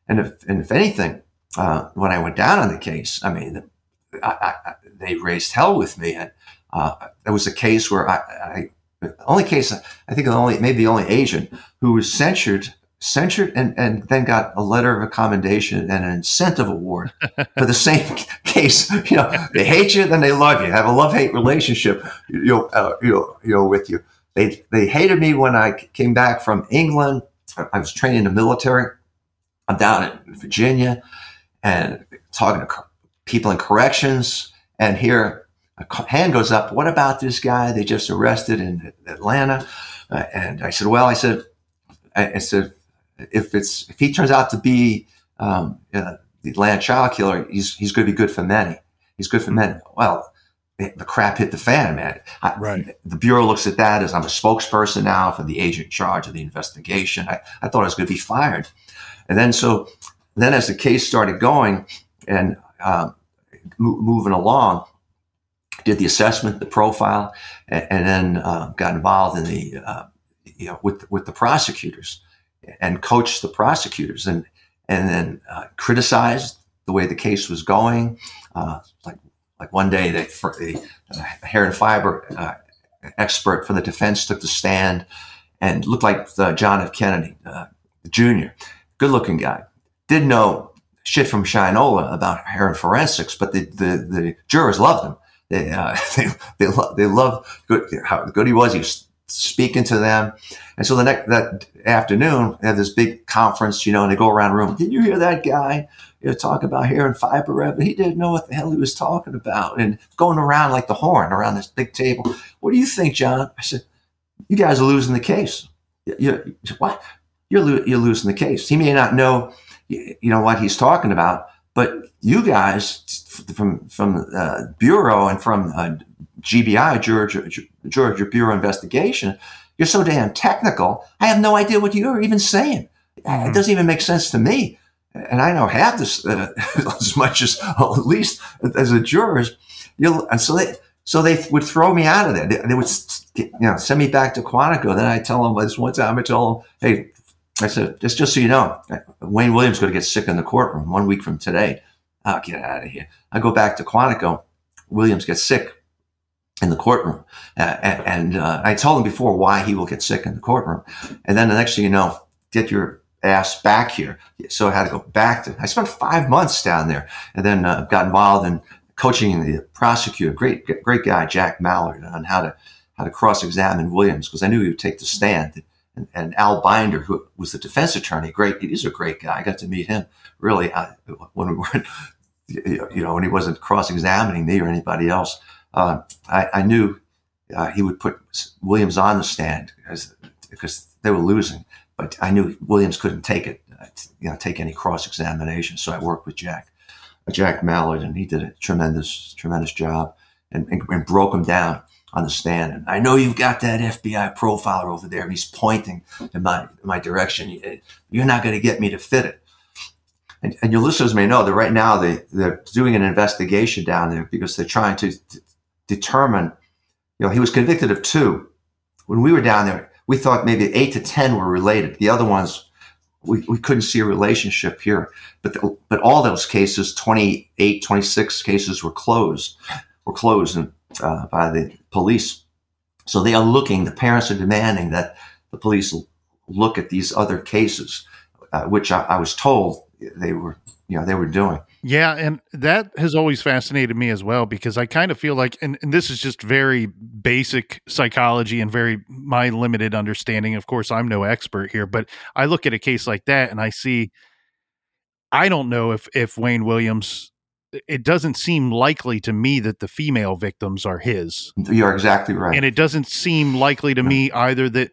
And if, and if anything, uh, when I went down on the case, I mean, I, I, they raised hell with me. And uh, there was a case where I, I the only case, I think the only, maybe the only Asian who was censured censured and, and then got a letter of commendation and an incentive award for the same case. You know, they hate you, then they love you. Have a love hate relationship, you know, uh, you know, you know, with you. They they hated me when I came back from England. I was training in the military. I'm down in Virginia and talking to people in corrections, and here a hand goes up. What about this guy they just arrested in Atlanta? Uh, and I said, well, I said, I, I said, if it's if he turns out to be um, uh, the Atlanta child killer, he's he's going to be good for many. He's good for many. Well, the crap hit the fan, man. I, right. The bureau looks at that as I'm a spokesperson now for the agent in charge of the investigation. I, I thought I was going to be fired, and then so then as the case started going and uh, moving along, did the assessment, the profile, and, and then uh, got involved in the uh, you know with with the prosecutors and coached the prosecutors and and then uh, criticized the way the case was going. Uh, like like one day, they, the uh, hair and fiber uh, expert for the defense took the stand and looked like John F. Kennedy Jr. Good looking guy. Didn't know shit from Shinola about hair and forensics, but the the, the jurors loved him. They uh, they they, lo- they love good, how good he was. He was speaking to them. And so the next that afternoon, they have this big conference, you know, and they go around the room. Did you hear that guy you know, talk about hair and fiber revenue? He didn't know what the hell he was talking about, and going around like the horn around this big table. What do you think, John? I said, you guys are losing the case. You, you what? You're lo- you're losing the case. He may not know, you know, what he's talking about, but you guys from from uh, bureau and from uh, GBI, Georgia, Georgia Bureau Investigation, you're so damn technical. I have no idea what you're even saying. Mm-hmm. It doesn't even make sense to me. And I know half this uh, as much as well, at least as the jurors. You and so they so they would throw me out of there. They, they, would you know send me back to Quantico. Then I tell them this one time. I told them, hey, I said just just so you know, Wayne Williams going to get sick in the courtroom one week from today. I'll get out of here. I go back to Quantico. Williams gets sick in the courtroom. Uh, and, uh, I told him before why he will get sick in the courtroom. And then the next thing you know, get your ass back here. So I had to go back to, I spent five months down there and then uh, got involved in coaching the prosecutor, great, great guy, Jack Mallard, on how to, how to cross-examine Williams because I knew he would take the stand. And, and, Al Binder, who was the defense attorney, great, he's a great guy. I got to meet him really I, when we were, you know, when he wasn't cross-examining me or anybody else uh, I, I, knew uh, he would put Williams on the stand because, they were losing, but I knew Williams couldn't take it, uh, you know, take any cross examination. So I worked with Jack, Jack Mallard, and he did a tremendous, tremendous job and, and, and broke him down on the stand. And I know you've got that FBI profiler over there, and he's pointing in my in my direction. You're not going to get me to fit it. And, and, your listeners may know that right now they they're doing an investigation down there because they're trying to t- determine. You know, he was convicted of two. When we were down there, we thought maybe eight to ten were related. The other ones we, we couldn't see a relationship here. But the, but all those cases, 28, 26 cases were closed, were closed uh, by the police. So they are looking, the parents are demanding that the police look at these other cases, uh, which I, I was told they were, you know, they were doing. Yeah, and that has always fascinated me as well because I kind of feel like, and, and, this is just very basic psychology and very my limited understanding. Of course, I'm no expert here, but I look at a case like that and I see, I don't know if if Wayne Williams. It doesn't seem likely to me that the female victims are his. You're exactly right, and it doesn't seem likely to me either that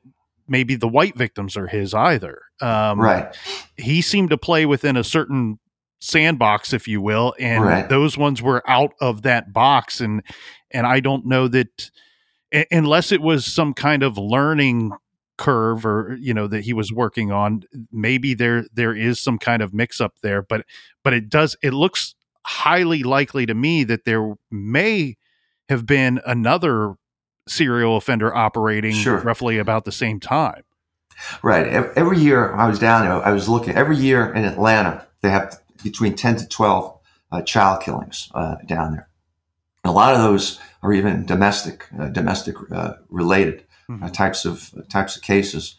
maybe the white victims are his either. Um, right. He seemed to play within a certain sandbox, if you will, and right. those ones were out of that box. And and I don't know that unless it was some kind of learning curve or you know that he was working on maybe there there is some kind of mix up there but but it does it looks highly likely to me that there may have been another serial offender operating sure. roughly about the same time right every year i was down there i was looking every year in atlanta they have between 10 to 12 uh, child killings uh, down there. A lot of those are even domestic, uh, domestic uh, related uh, mm-hmm. types of types of cases.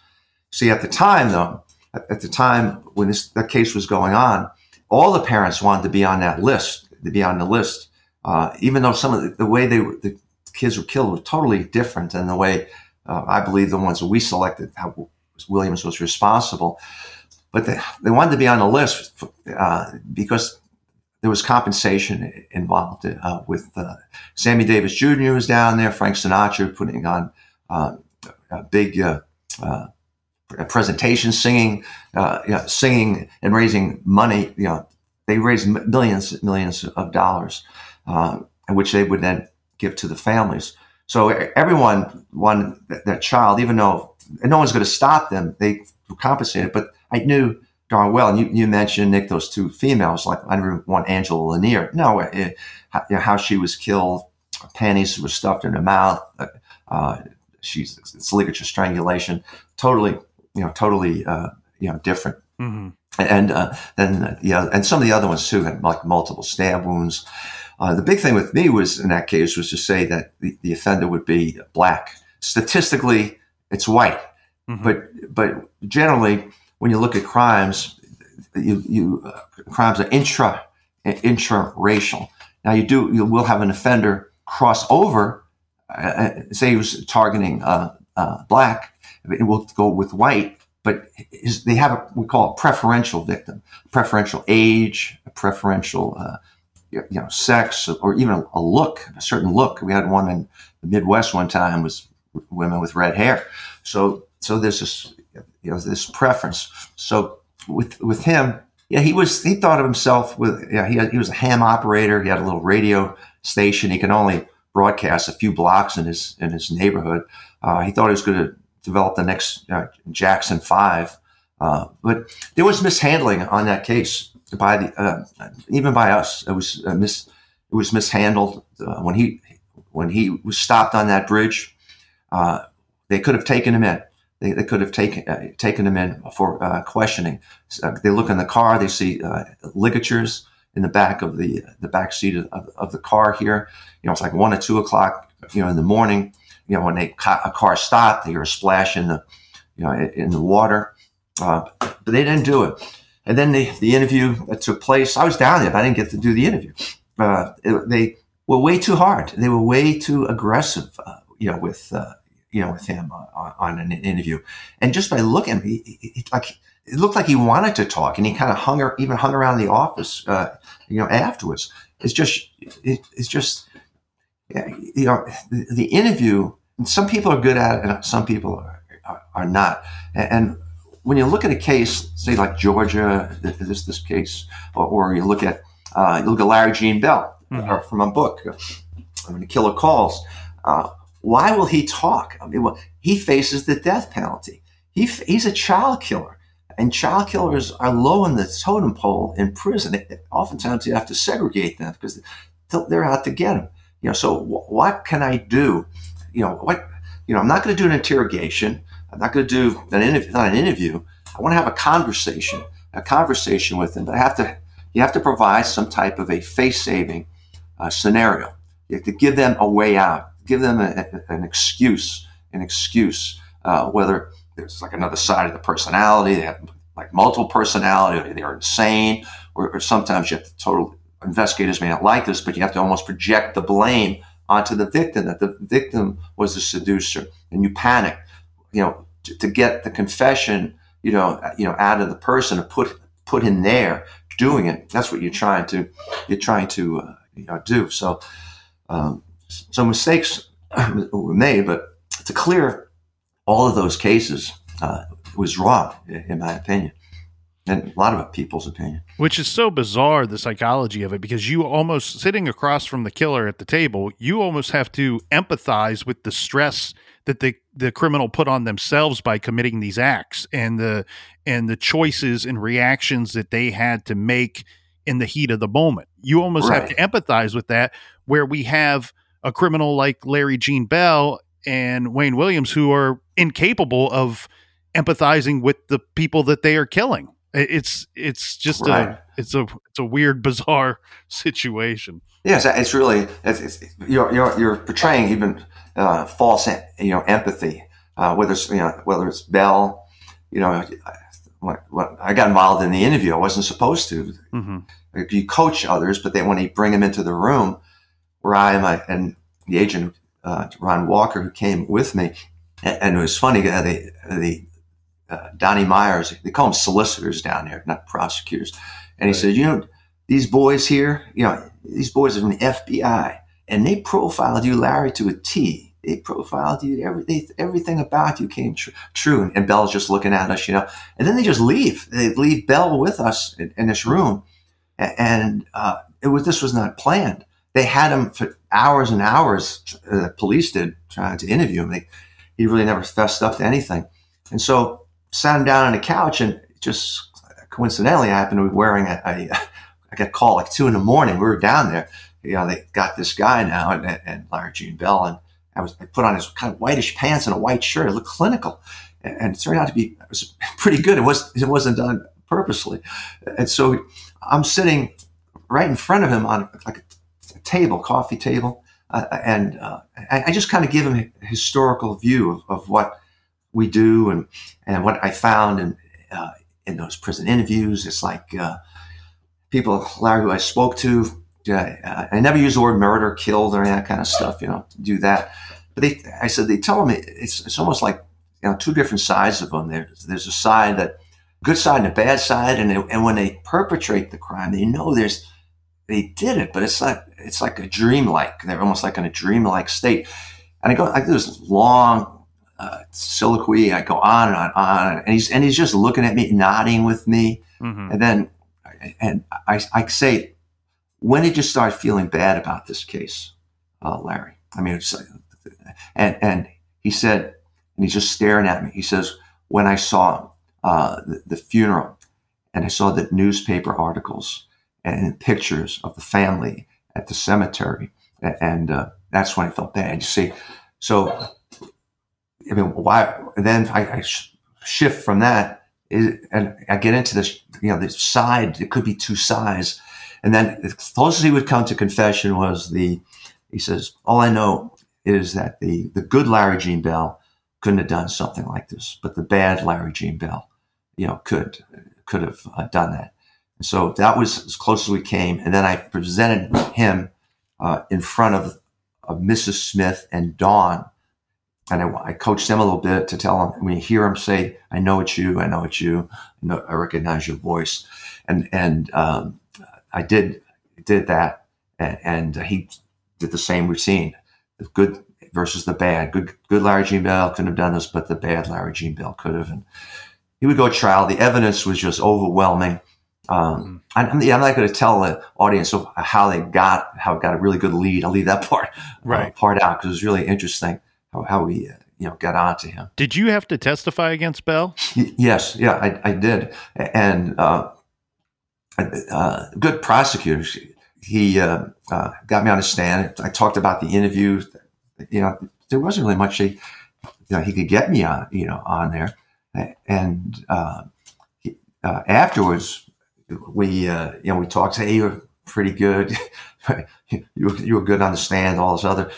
See, at the time, though, at, at the time when this that case was going on, all the parents wanted to be on that list, to be on the list, uh, even though some of the, the way they were, the kids were killed was totally different than the way I believe the ones that we selected, how Williams was responsible but they, they wanted to be on the list uh, because there was compensation involved uh, with uh, Sammy Davis Jr. was down there, Frank Sinatra putting on uh, a big uh, uh, presentation, singing, you know, singing and raising money. You know, they raised millions, millions of dollars, which they would then give to the families. So everyone wanted that child, even though no one's going to stop them, they compensated, but I knew darn well. And you, you mentioned Nick those two females, like I never want Angela Lenair. No, it, eh, how, you know, how, she was killed, panties were stuffed in her mouth. Uh, uh, she's it's ligature strangulation. Totally, you know, totally, uh, you know, different. Mm-hmm. And uh, then yeah, and some of the other ones too had like multiple stab wounds. Uh, the big thing with me was in that case was to say that the, the offender would be black. Statistically, it's white, mm-hmm. but but generally when you look at crimes, you, you uh, crimes are intra intra-racial. Now you do you will have an offender cross over. Uh, uh say he was targeting uh, uh, black, it will go with white, but they have a, we call it preferential victim, preferential age, preferential uh, you know sex, or even a, a, look, a certain look. We had one in the Midwest one time was women with red hair. So so there's this you know this preference. So with with him, yeah, he was he thought of himself with yeah he had, he was a ham operator. He had a little radio station. He could only broadcast a few blocks in his in his neighborhood. Uh, he thought he was going to develop the next uh, Jackson Five, uh, but there was mishandling on that case by the uh, even by us. It was uh, mis it was mishandled uh, when he when he was stopped on that bridge. they could have taken him in. They, they could have taken taken him in for questioning. Uh, they look in the car. They see ligatures in the back of the the back seat of, of, the car. Here, you know, it's like one or two o'clock. You know, in the morning. You know, when they a car stopped, they hear a splash in the you know in the water. Uh, but they didn't do it. And then the the interview that took place. I was down there, but I didn't get to do the interview. Uh, it, they were way too hard. They were way too aggressive. you know, with you know, with him on, on an interview. And just by looking, he, he, like it looked like he wanted to talk, and he kind of hung even hung around the office, uh, you know, afterwards. It's just, it, it's just, you know, the, the, interview. Some people are good at it, and some people are, are, are not. And, and, when you look at a case, say like Georgia, this this case, or, or you look at uh, you look at Larry Gene Bell mm-hmm. from a book, uh, "When the Killer Calls." Uh, why will he talk? I mean, well, he faces the death penalty. He, he's a child killer. And child killers are low in the totem pole in prison. Oftentimes you have to segregate them because they're out to get him. You know, so what can I do? You know, what, you know, I'm not going to do an interrogation. I'm not going to do an interview, not an interview. I want to have a conversation, a conversation with them, But I have to, you have to provide some type of a face saving uh, scenario. You have to give them a way out, give them a, a, an excuse, an excuse, uh, whether there's like another side of the personality, they have like multiple personality, they're insane, or, or sometimes you have to totally, investigators may not like this, but you have to almost project the blame onto the victim that the victim was the seducer and you panic, you know, to, to get the confession, you know, you know, out of the person and put, put in there doing it. That's what you're trying to, you're trying to, uh, you know, do. So, um, so mistakes were made, but to clear all of those cases uh, was wrong, in my opinion. And a lot of people's opinion. Which is so bizarre, the psychology of it, because you almost sitting across from the killer at the table, you almost have to empathize with the stress that the the criminal put on themselves by committing these acts and the and the choices and reactions that they had to make in the heat of the moment. You almost right. have to empathize with that where we have a criminal like Larry Gene Bell and Wayne Williams who are incapable of empathizing with the people that they are killing. It's it's just right. a it's a it's a weird bizarre situation. Yes, it's really it's, it's, you're, you're you're portraying even uh, false you know empathy. Uh, whether it's you know whether it's Bell, you know, I got involved in the interview. I wasn't supposed to. Mm-hmm. You coach others, but then when you bring them into the room, where I am, I, and the agent uh, Ron Walker, who came with me, and, and it was funny. Uh, the the uh, Donnie Myers, they call them solicitors down there, not prosecutors, and he right. said, you know, these boys here, you know, these boys are from the FBI, and they profiled you, Larry, to a T. They profiled you. Every, everything about you came tr- true. And, and Bell's just looking at us, you know. And then they just leave. They leave Bell with us in, in this room, and uh, it was this was not planned they had him for hours and hours. Uh, the police did trying to interview him. They, he really never fessed up to anything. And so sat him down on a couch and just coincidentally I happened to be wearing a, a I got called like two in the morning. We were down there. You know, they got this guy now and, and Larry Gene Bell and I was I put on his kind of whitish pants and a white shirt. It looked clinical. And, it turned out to be was pretty good. It was it wasn't done purposely. And so I'm sitting right in front of him on like a table, coffee table, uh, and uh, I, I, just kind of give him a historical view of, of, what we do and and what I found in uh, in those prison interviews. It's like uh, people, Larry, who I spoke to. Uh, I never use the word murder, killed, or any that kind of stuff. You know, do that. But they, I said, they tell me it's it's almost like you know two different sides of them. There's there's a side that good side and a bad side, and they, and when they perpetrate the crime, they know there's they did it, but it's like it's like a dreamlike. They're almost like in a dreamlike state. And I go, I do this long uh, soliloquy. I go on and on, on, and he's and he's just looking at me, nodding with me, mm-hmm. and then and I, I say, when did you start feeling bad about this case, uh, Larry? I mean, it's, and and he said, and he's just staring at me. He says, when I saw uh, the, the funeral, and I saw the newspaper articles and pictures of the family at the cemetery. And uh, that's when I felt bad. You see, so I mean, why? Then I, I sh- shift from that, and I get into this, you know, this side. It could be two sides, and then the closest he would come to confession was the. He says, "All I know is that the the good Larry Gene Bell couldn't have done something like this, but the bad Larry Gene Bell, you know, could could have uh, done that." So that was as close as we came. And then I presented him uh, in front of, of Mrs. Smith and Dawn. And I, I, coached them a little bit to tell them when you hear him say, I know it's you, I know it's you, I, know, I recognize your voice. And, and um, I did, did that. And, and, he did the same routine the good versus the bad. Good, good Larry Gene Bell couldn't have done this, but the bad Larry Gene Bell could have. And he would go to trial. The evidence was just overwhelming um, mm. I'm, I'm, not going to tell the audience of how they got how it got a really good lead. I'll leave that part uh, right. uh, part out because it was really interesting. How, how we uh, you know got onto him. Did you have to testify against Bell? Yes, yeah, I, I did, and uh, uh, good prosecutor. He uh, uh, got me on the stand. I talked about the interview. You know, there wasn't really much he, you know, he could get me on, you know, on there. And uh, he, uh, afterwards, we, you know, we talked. Hey, you're pretty good. you, you were good on the stand. All this other,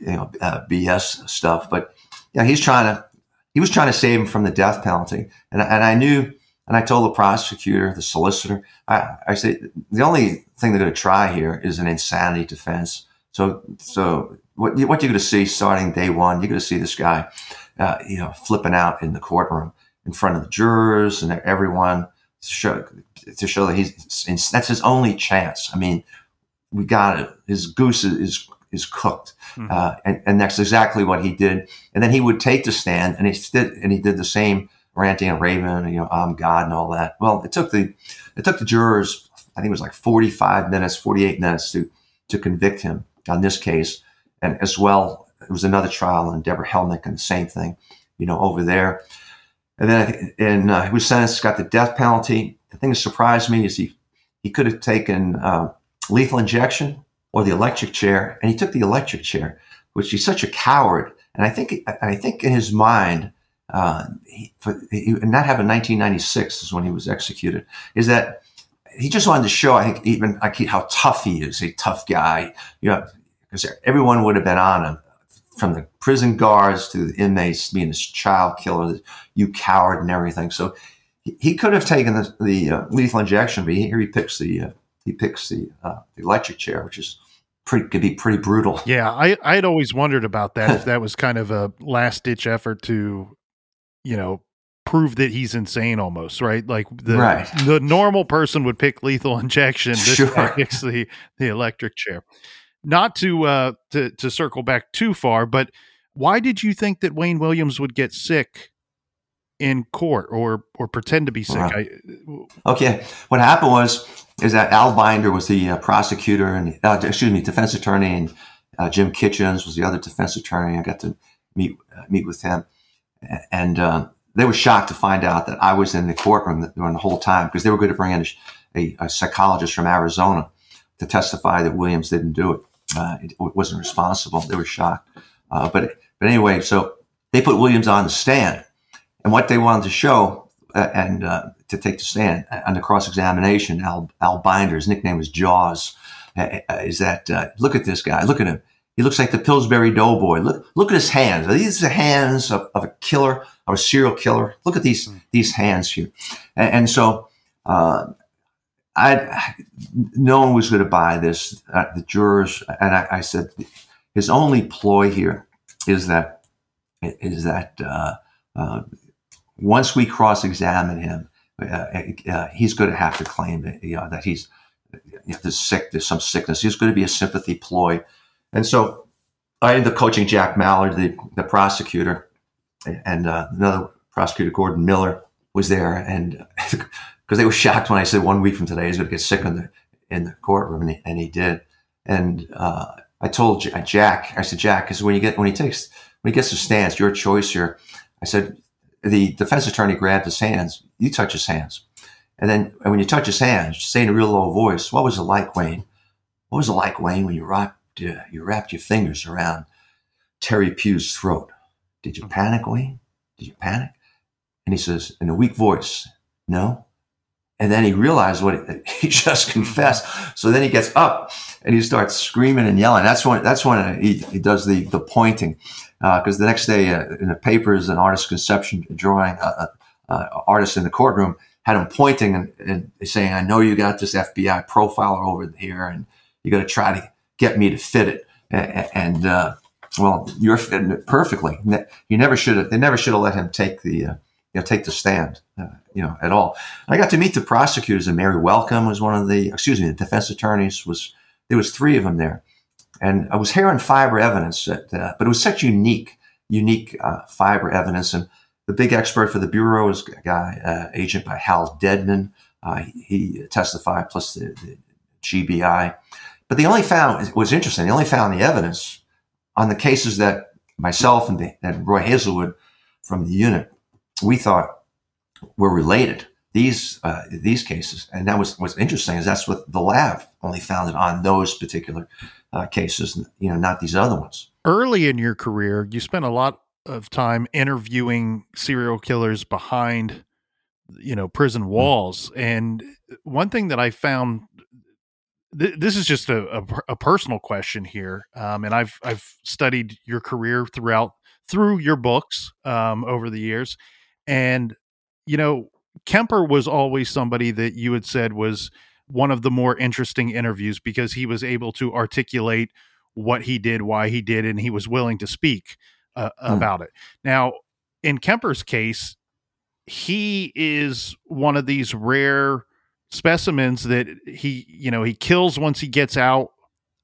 you know, BS stuff. But yeah, he's trying to. He was trying to save him from the death penalty, and and I knew and I told the prosecutor, the solicitor, I, I said, the only thing they're going to try here is an insanity defense. So, so what, what you're going to see starting day one, you're going to see this guy, uh, you know, flipping out in the courtroom in front of the jurors and everyone to show, to show that he's, that's his only chance. I mean, we got it. His goose is, is, cooked. Mm-hmm. Uh, and, and that's exactly what he did. And then he would take the stand and he did, and he did the same ranting and raving, you know, I'm God and all that. Well, it took the it took the jurors, I think it was like 45 minutes, 48 minutes to to convict him on this case, and as well, it was another trial on Deborah Helmick and the same thing, you know, over there. And then and uh, he was sentenced, got the death penalty. The thing that surprised me is he he could have taken uh, lethal injection or the electric chair, and he took the electric chair, which he's such a coward. And I think I think in his mind uh, he, for, he, and that happened in 1996 is when he was executed, is that he just wanted to show, I think, even like how tough he is, a tough guy. You know, because everyone would have been on him, from the prison guards to the inmates being this child killer, you coward, and everything. So he, he could have taken the, the uh, lethal injection, but here he picks the uh, he picks the, uh, the electric chair, which is pretty could be pretty brutal. Yeah, I I'd always wondered about that if that was kind of a last ditch effort to you know, prove that he's insane almost, right? Like the right. the normal person would pick lethal injection. This sure. guy picks the, the electric chair. Not to uh to to circle back too far, but why did you think that Wayne Williams would get sick in court or or pretend to be sick? Right. I, okay, what happened was is that Al Binder was the uh, prosecutor and uh, excuse me, defense attorney, and uh, Jim Kitchens was the other defense attorney. I got to meet uh, meet with him and uh, they were shocked to find out that I was in the courtroom during the whole time because they were going to bring in a, a, psychologist from Arizona to testify that Williams didn't do it. Uh, it wasn't responsible. They were shocked. Uh, but but anyway, so they put Williams on the stand, and what they wanted to show uh, and uh, to take the stand on the cross examination, Al, Al Binder's nickname was Jaws, uh, is that look at this guy, look at him. He looks like the Pillsbury Doughboy. Look, look at his hands. Are these the hands of, of a killer, of a serial killer? Look at these mm. these hands here. And, and so, uh, I no one was going to buy this. Uh, the jurors and I, I, said his only ploy here is that is that uh, uh once we cross examine him, uh, uh, he's going to have to claim that you know, that he's you know, sick, there's some sickness. He's going to be a sympathy ploy and so I ended up coaching Jack Mallard, the, the prosecutor, and uh, another prosecutor, Gordon Miller, was there. And because they were shocked when I said one week from today he's going to get sick in the, in the courtroom, and he, and he did. And uh, I told Jack, I said, Jack, because when you get when he takes when he gets to stance, your choice here. I said, the defense attorney grabbed his hands. You touch his hands, and then and when you touch his hands, say in a real low voice, "What was it like, Wayne? What was it like, Wayne, when you rocked you, uh, you wrapped your fingers around Terry Pue's throat. Did you panic, Wayne? Did you panic? And he says, in a weak voice, no. And then he realized what he just confessed. So then he gets up and he starts screaming and yelling. That's when that's when he, he does the the pointing, because uh, the next day uh, in the papers, an artist conception drawing uh, uh, uh, artist in the courtroom had him pointing and, and saying, "I know you got this FBI profiler over here, and you got to try to get me to fit it. And, uh, well, you're fitting it perfectly. You never should have, they never should have let him take the, you know, take the stand, uh, you know, at all. I got to meet the prosecutors and Mary Welcome was one of the, excuse me, the defense attorneys was, there was three of them there. And I was hearing fiber evidence, that, uh, but it was such unique, unique uh, fiber evidence. And the big expert for the bureau is a guy, uh, agent by Hal Deadman. Uh, he, he, testified plus the, the GBI. But they only found, it was interesting, they only found the evidence on the cases that myself and, the, and Roy Hazelwood from the unit, we thought were related. These uh, these cases, and that was what's interesting is that's what the lab only found it on those particular uh, cases, you know, not these other ones. Early in your career, you spent a lot of time interviewing serial killers behind, you know, prison hmm. walls, and one thing that I found this is just a, a, a, personal question here, um, and I've I've studied your career throughout through your books um, over the years, and you know Kemper was always somebody that you had said was one of the more interesting interviews because he was able to articulate what he did, why he did, and he was willing to speak uh, mm. about it. Now, in Kemper's case, he is one of these rare specimens that he you know he kills once he gets out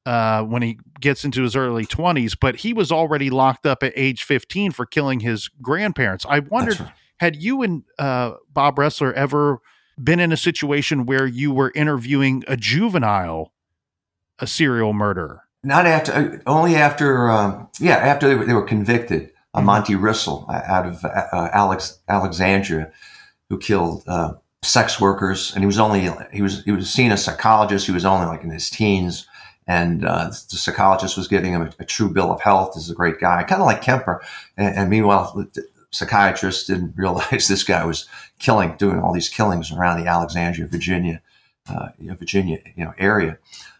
uh, when he gets into his early 20s but he was already locked up at age 15 for killing his grandparents i wondered right. Had you and uh, bob ressler ever been in a situation where you were interviewing a juvenile a serial murderer not after uh, only after um, yeah after they were, they were convicted uh, mm-hmm. monte rissell uh, out of uh, alex alexandria who killed uh, sex workers, and he was only he was he was seen a psychologist. He was only like in his teens, and uh, the psychologist was giving him a, a, true bill of health. This is a great guy, kind of like Kemper. And, and meanwhile, psychiatrist didn't realize this guy was killing, doing all these killings around the Alexandria, Virginia, uh, Virginia, you know, area.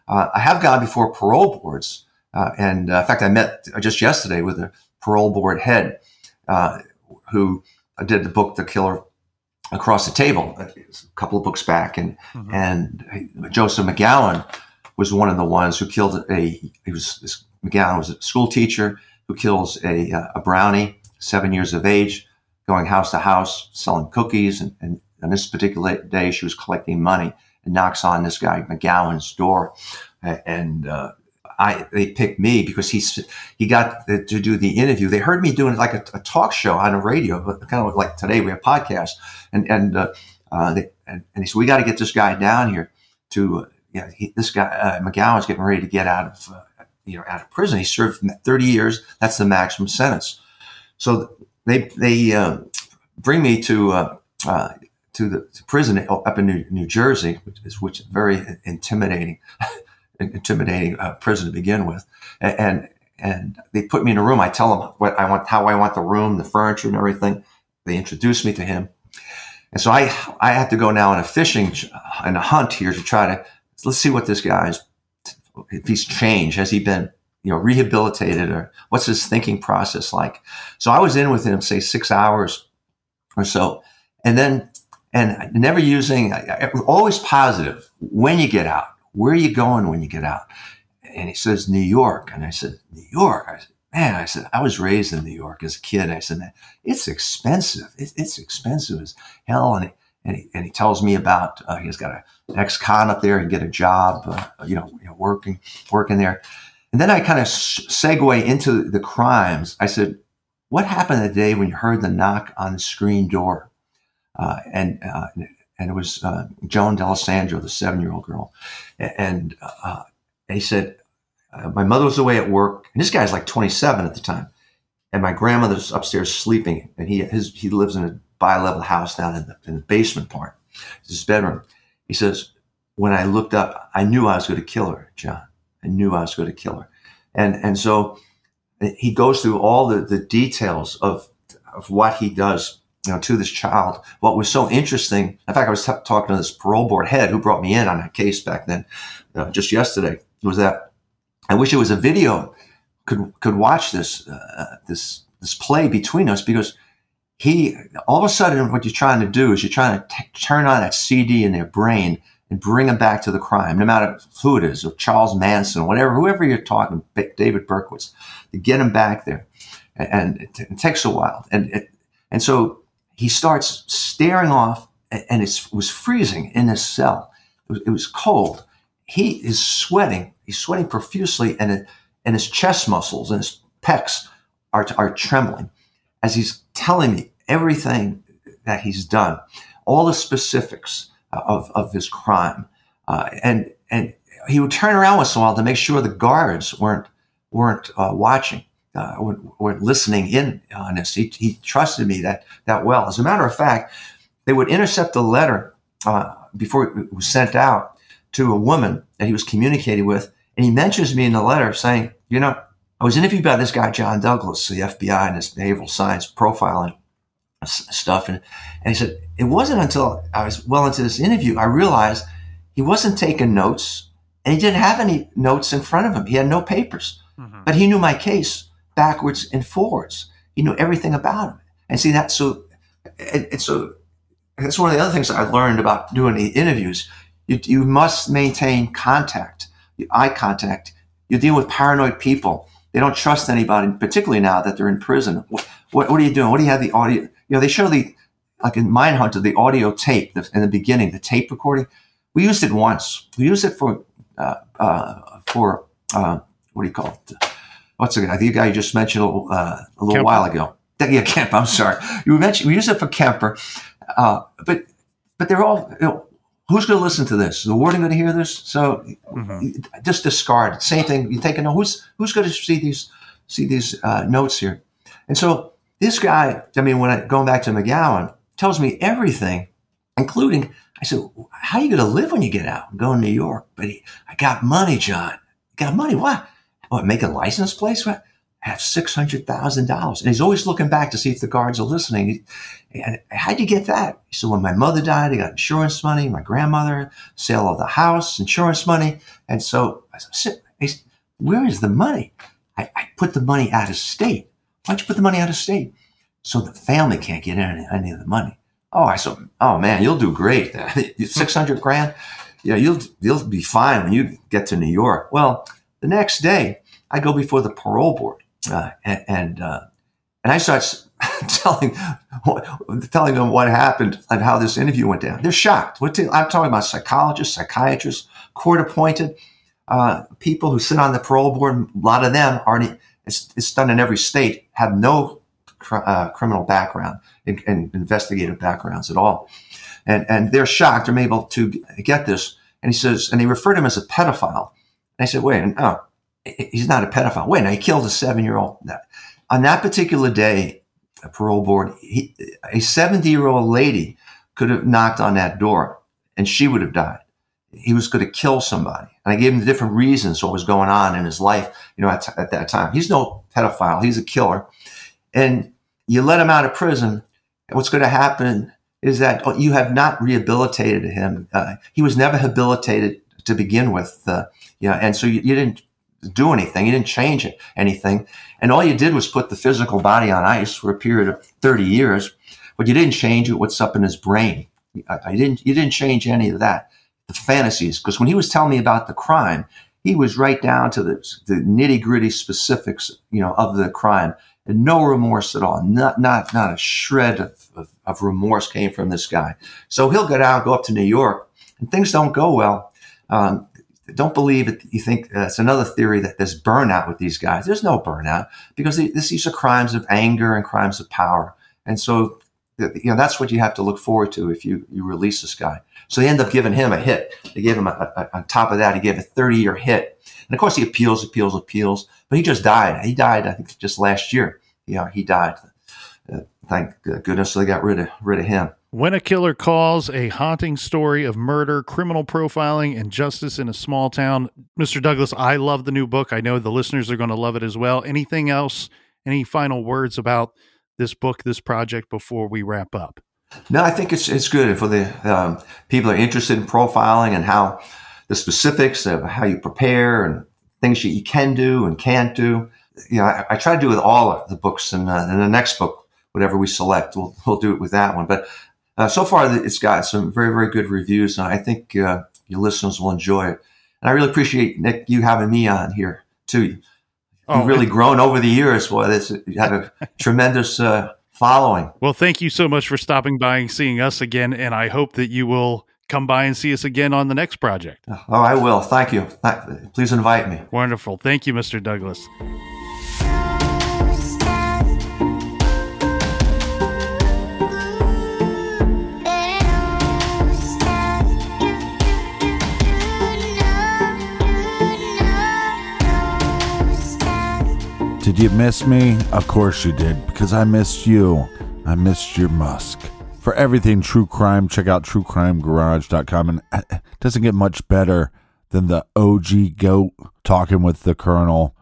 Uh, I have gone before parole boards, uh, and uh, in fact, I met just yesterday with a parole board head uh, who did the book, The Killer across the table a couple of books back, and mm-hmm. and Joseph McGowan was one of the ones who killed a. He was this, McGowan was a school teacher who kills a a brownie, seven years of age, going house to house selling cookies, and, and on this particular day she was collecting money and knocks on this guy McGowan's door, and uh, I they picked me because he's he got to do the interview. They heard me doing like a, a, talk show on a radio, kind of like today we have podcasts, and and uh, uh, they, and, and, he said we got to get this guy down here to uh, yeah he, this guy uh, McGowan's getting ready to get out of uh, you know out of prison. He served thirty years. That's the maximum sentence. So they they uh, bring me to. Uh, to the to prison up in New, New Jersey, which is which is very intimidating. intimidating uh, prison to begin with. And, and they put me in a room. I tell them what I want, how I want the room, the furniture and everything. They introduce me to him. And so I, I have to go now on a fishing and a hunt here to try to, let's see what this guy's, if he's changed. Has he been, you know, rehabilitated or what's his thinking process like? So I was in with him, say six hours or so. And then, and never using, always positive when you get out where are you going when you get out? And he says, New York. And I said, New York? I said, man, I said, I was raised in New York as a kid. I said, it's expensive. it's expensive as hell. And he, and he, and he tells me about, uh, he's got an ex-con up there and get a job, uh, you, know, you know, working, working there. And then I kind of segue into the crimes. I said, what happened the day when you heard the knock on the screen door? Uh, and, uh, and it was uh, Joan D'Alessandro, the seven-year-old girl, and, uh, he said, uh, "My mother was away at work, and this guy's like 27 at the time, and my grandmother's upstairs sleeping, and he his, he lives in a bi-level house down in the, in the basement part, his bedroom." He says, "When I looked up, I knew I was going to kill her, John. I knew I was going to kill her," and and so he goes through all the the details of of what he does you know, to this child. What was so interesting, in fact, I was t- talking to this parole board head who brought me in on a case back then, uh, just yesterday, was that I wish it was a video could could watch this uh, this this play between us because he all of a sudden what you're trying to do is you're trying to t- turn on that CD in their brain and bring them back to the crime, no matter who it is, or Charles Manson, whatever, whoever you're talking, David Berkowitz, to get them back there, and, it, it, takes a while, and it, and so he starts staring off, and it was freezing in his cell. It was, it was cold. He is sweating. He's sweating profusely, and it, and his chest muscles and his pecs are, are trembling as he's telling me everything that he's done, all the specifics of, of his crime. Uh, and, and he would turn around once in a while to make sure the guards weren't, weren't uh, watching uh, were, were, listening in on this. He, he, trusted me that that well. As a matter of fact, they would intercept the letter uh, before it was sent out to a woman that he was communicating with, and he mentions me in the letter saying, "You know, I was interviewed by this guy John Douglas, the FBI, and his behavioral science profiling stuff, and, and he said it wasn't until I was well into this interview I realized he wasn't taking notes, and he didn't have any notes in front of him. He had no papers, mm-hmm. but he knew my case." backwards and forwards. He knew everything about him. And see that so and, so that's one of the other things I learned about doing the interviews. You, you must maintain contact, eye contact. You deal with paranoid people. They don't trust anybody, particularly now that they're in prison. What, what, what are you doing? What do you have the audio? You know, they show the, like in Mindhunter, the audio tape the, in the beginning, the tape recording. We used it once. We used it for, uh, uh, for, uh, what do you call it? what's the guy? The guy you just mentioned a little, uh, a little while ago. Yeah, Kemp. I'm sorry. You mentioned we use it for Kemper, uh, but but they're all. You know, who's going to listen to this? Is the warden going to hear this? So mm-hmm. just discard. Same thing. You take a note. Who's who's going to see these see these uh, notes here? And so this guy. I mean, when I going back to McGowan, tells me everything, including. I said, "How are you going to live when you get out? and go to New York." But he, I got money, John. Got money. What? Oh, make a license plate? What? I have six hundred thousand dollars, and he's always looking back to see if the guards are listening. And how'd you get that? He said, when my mother died, I got insurance money. My grandmother, sale of the house, insurance money, and so I said, said where is the money? I, I, put the money out of state. Why'd you put the money out of state? So the family can't get any, any of the money. Oh, I said, oh man, you'll do great. Six hundred grand. Yeah, you'll you'll be fine when you get to New York. Well, the next day, I go before the parole board uh, and and, uh, and I start telling telling them what happened and how this interview went down. They're shocked. I'm talking about psychologists, psychiatrists, court appointed uh, people who sit on the parole board. A lot of them aren't. It's, it's done in every state. Have no cr- uh, criminal background and, and investigative backgrounds at all, and and they're shocked. I'm able to get this. And he says, and they refer to him as a pedophile. And I said, wait, no, he's not a pedophile. Wait, no, he killed a seven year old. On that particular day, a parole board, he, a 70 year old lady could have knocked on that door and she would have died. He was going to kill somebody. And I gave him the different reasons what was going on in his life, you know, at, at that time. He's no pedophile. He's a killer. And you let him out of prison. What's going to happen is that oh, you have not rehabilitated him. Uh, he was never rehabilitated to begin with. Uh, you know, and so you, you didn't do anything. You didn't change it, anything. And all you did was put the physical body on ice for a period of 30 years, but you didn't change it, what's up in his brain. I, I didn't, you didn't change any of that. The fantasies, because when he was telling me about the crime, he was right down to the, the nitty gritty specifics, you know, of the crime and no remorse at all. Not, not, not a shred of, of, of remorse came from this guy. So he'll get out, go up to New York and things don't go well. Um, don't believe it. You think uh, it's another theory that there's burnout with these guys. There's no burnout because they, these are crimes of anger and crimes of power. And so, you know, that's what you have to look forward to if you, you release this guy. So they end up giving him a hit. They gave him a, a, on top of that, he gave a 30 year hit. And of course he appeals, appeals, appeals, but he just died. He died, I think just last year. Yeah, he died. Uh, thank goodness they got rid of, rid of him. When a Killer Calls, a haunting story of murder, criminal profiling, and justice in a small town. Mr. Douglas, I love the new book. I know the listeners are going to love it as well. Anything else? Any final words about this book, this project before we wrap up? No, I think it's it's good for the um, people are interested in profiling and how the specifics of how you prepare and things you, you can do and can't do. You know, I, I, try to do with all of the books, and uh, in the next book, whatever we select, we'll we'll do it with that one. But uh, so far, it's got some very, very good reviews, and I think uh, your listeners will enjoy it. And I really appreciate Nick you having me on here too. You've oh, really grown over the years. Boy, this you had a tremendous uh, following. Well, thank you so much for stopping by and seeing us again, and I hope that you will come by and see us again on the next project. Oh, I will. Thank you. Please invite me. Wonderful. Thank you, Mr. Douglas. Did you miss me? Of course you did, because I missed you. I missed your musk. For everything true crime, check out truecrimegarage.com. And eh, it doesn't get much better than the OG goat talking with the colonel.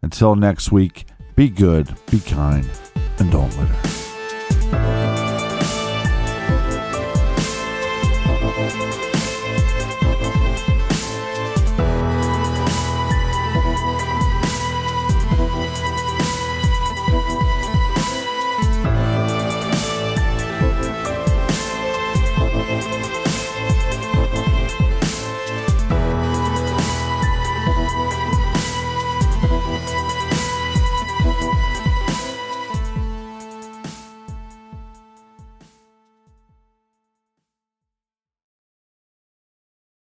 Until next week, be good, be kind, and don't litter.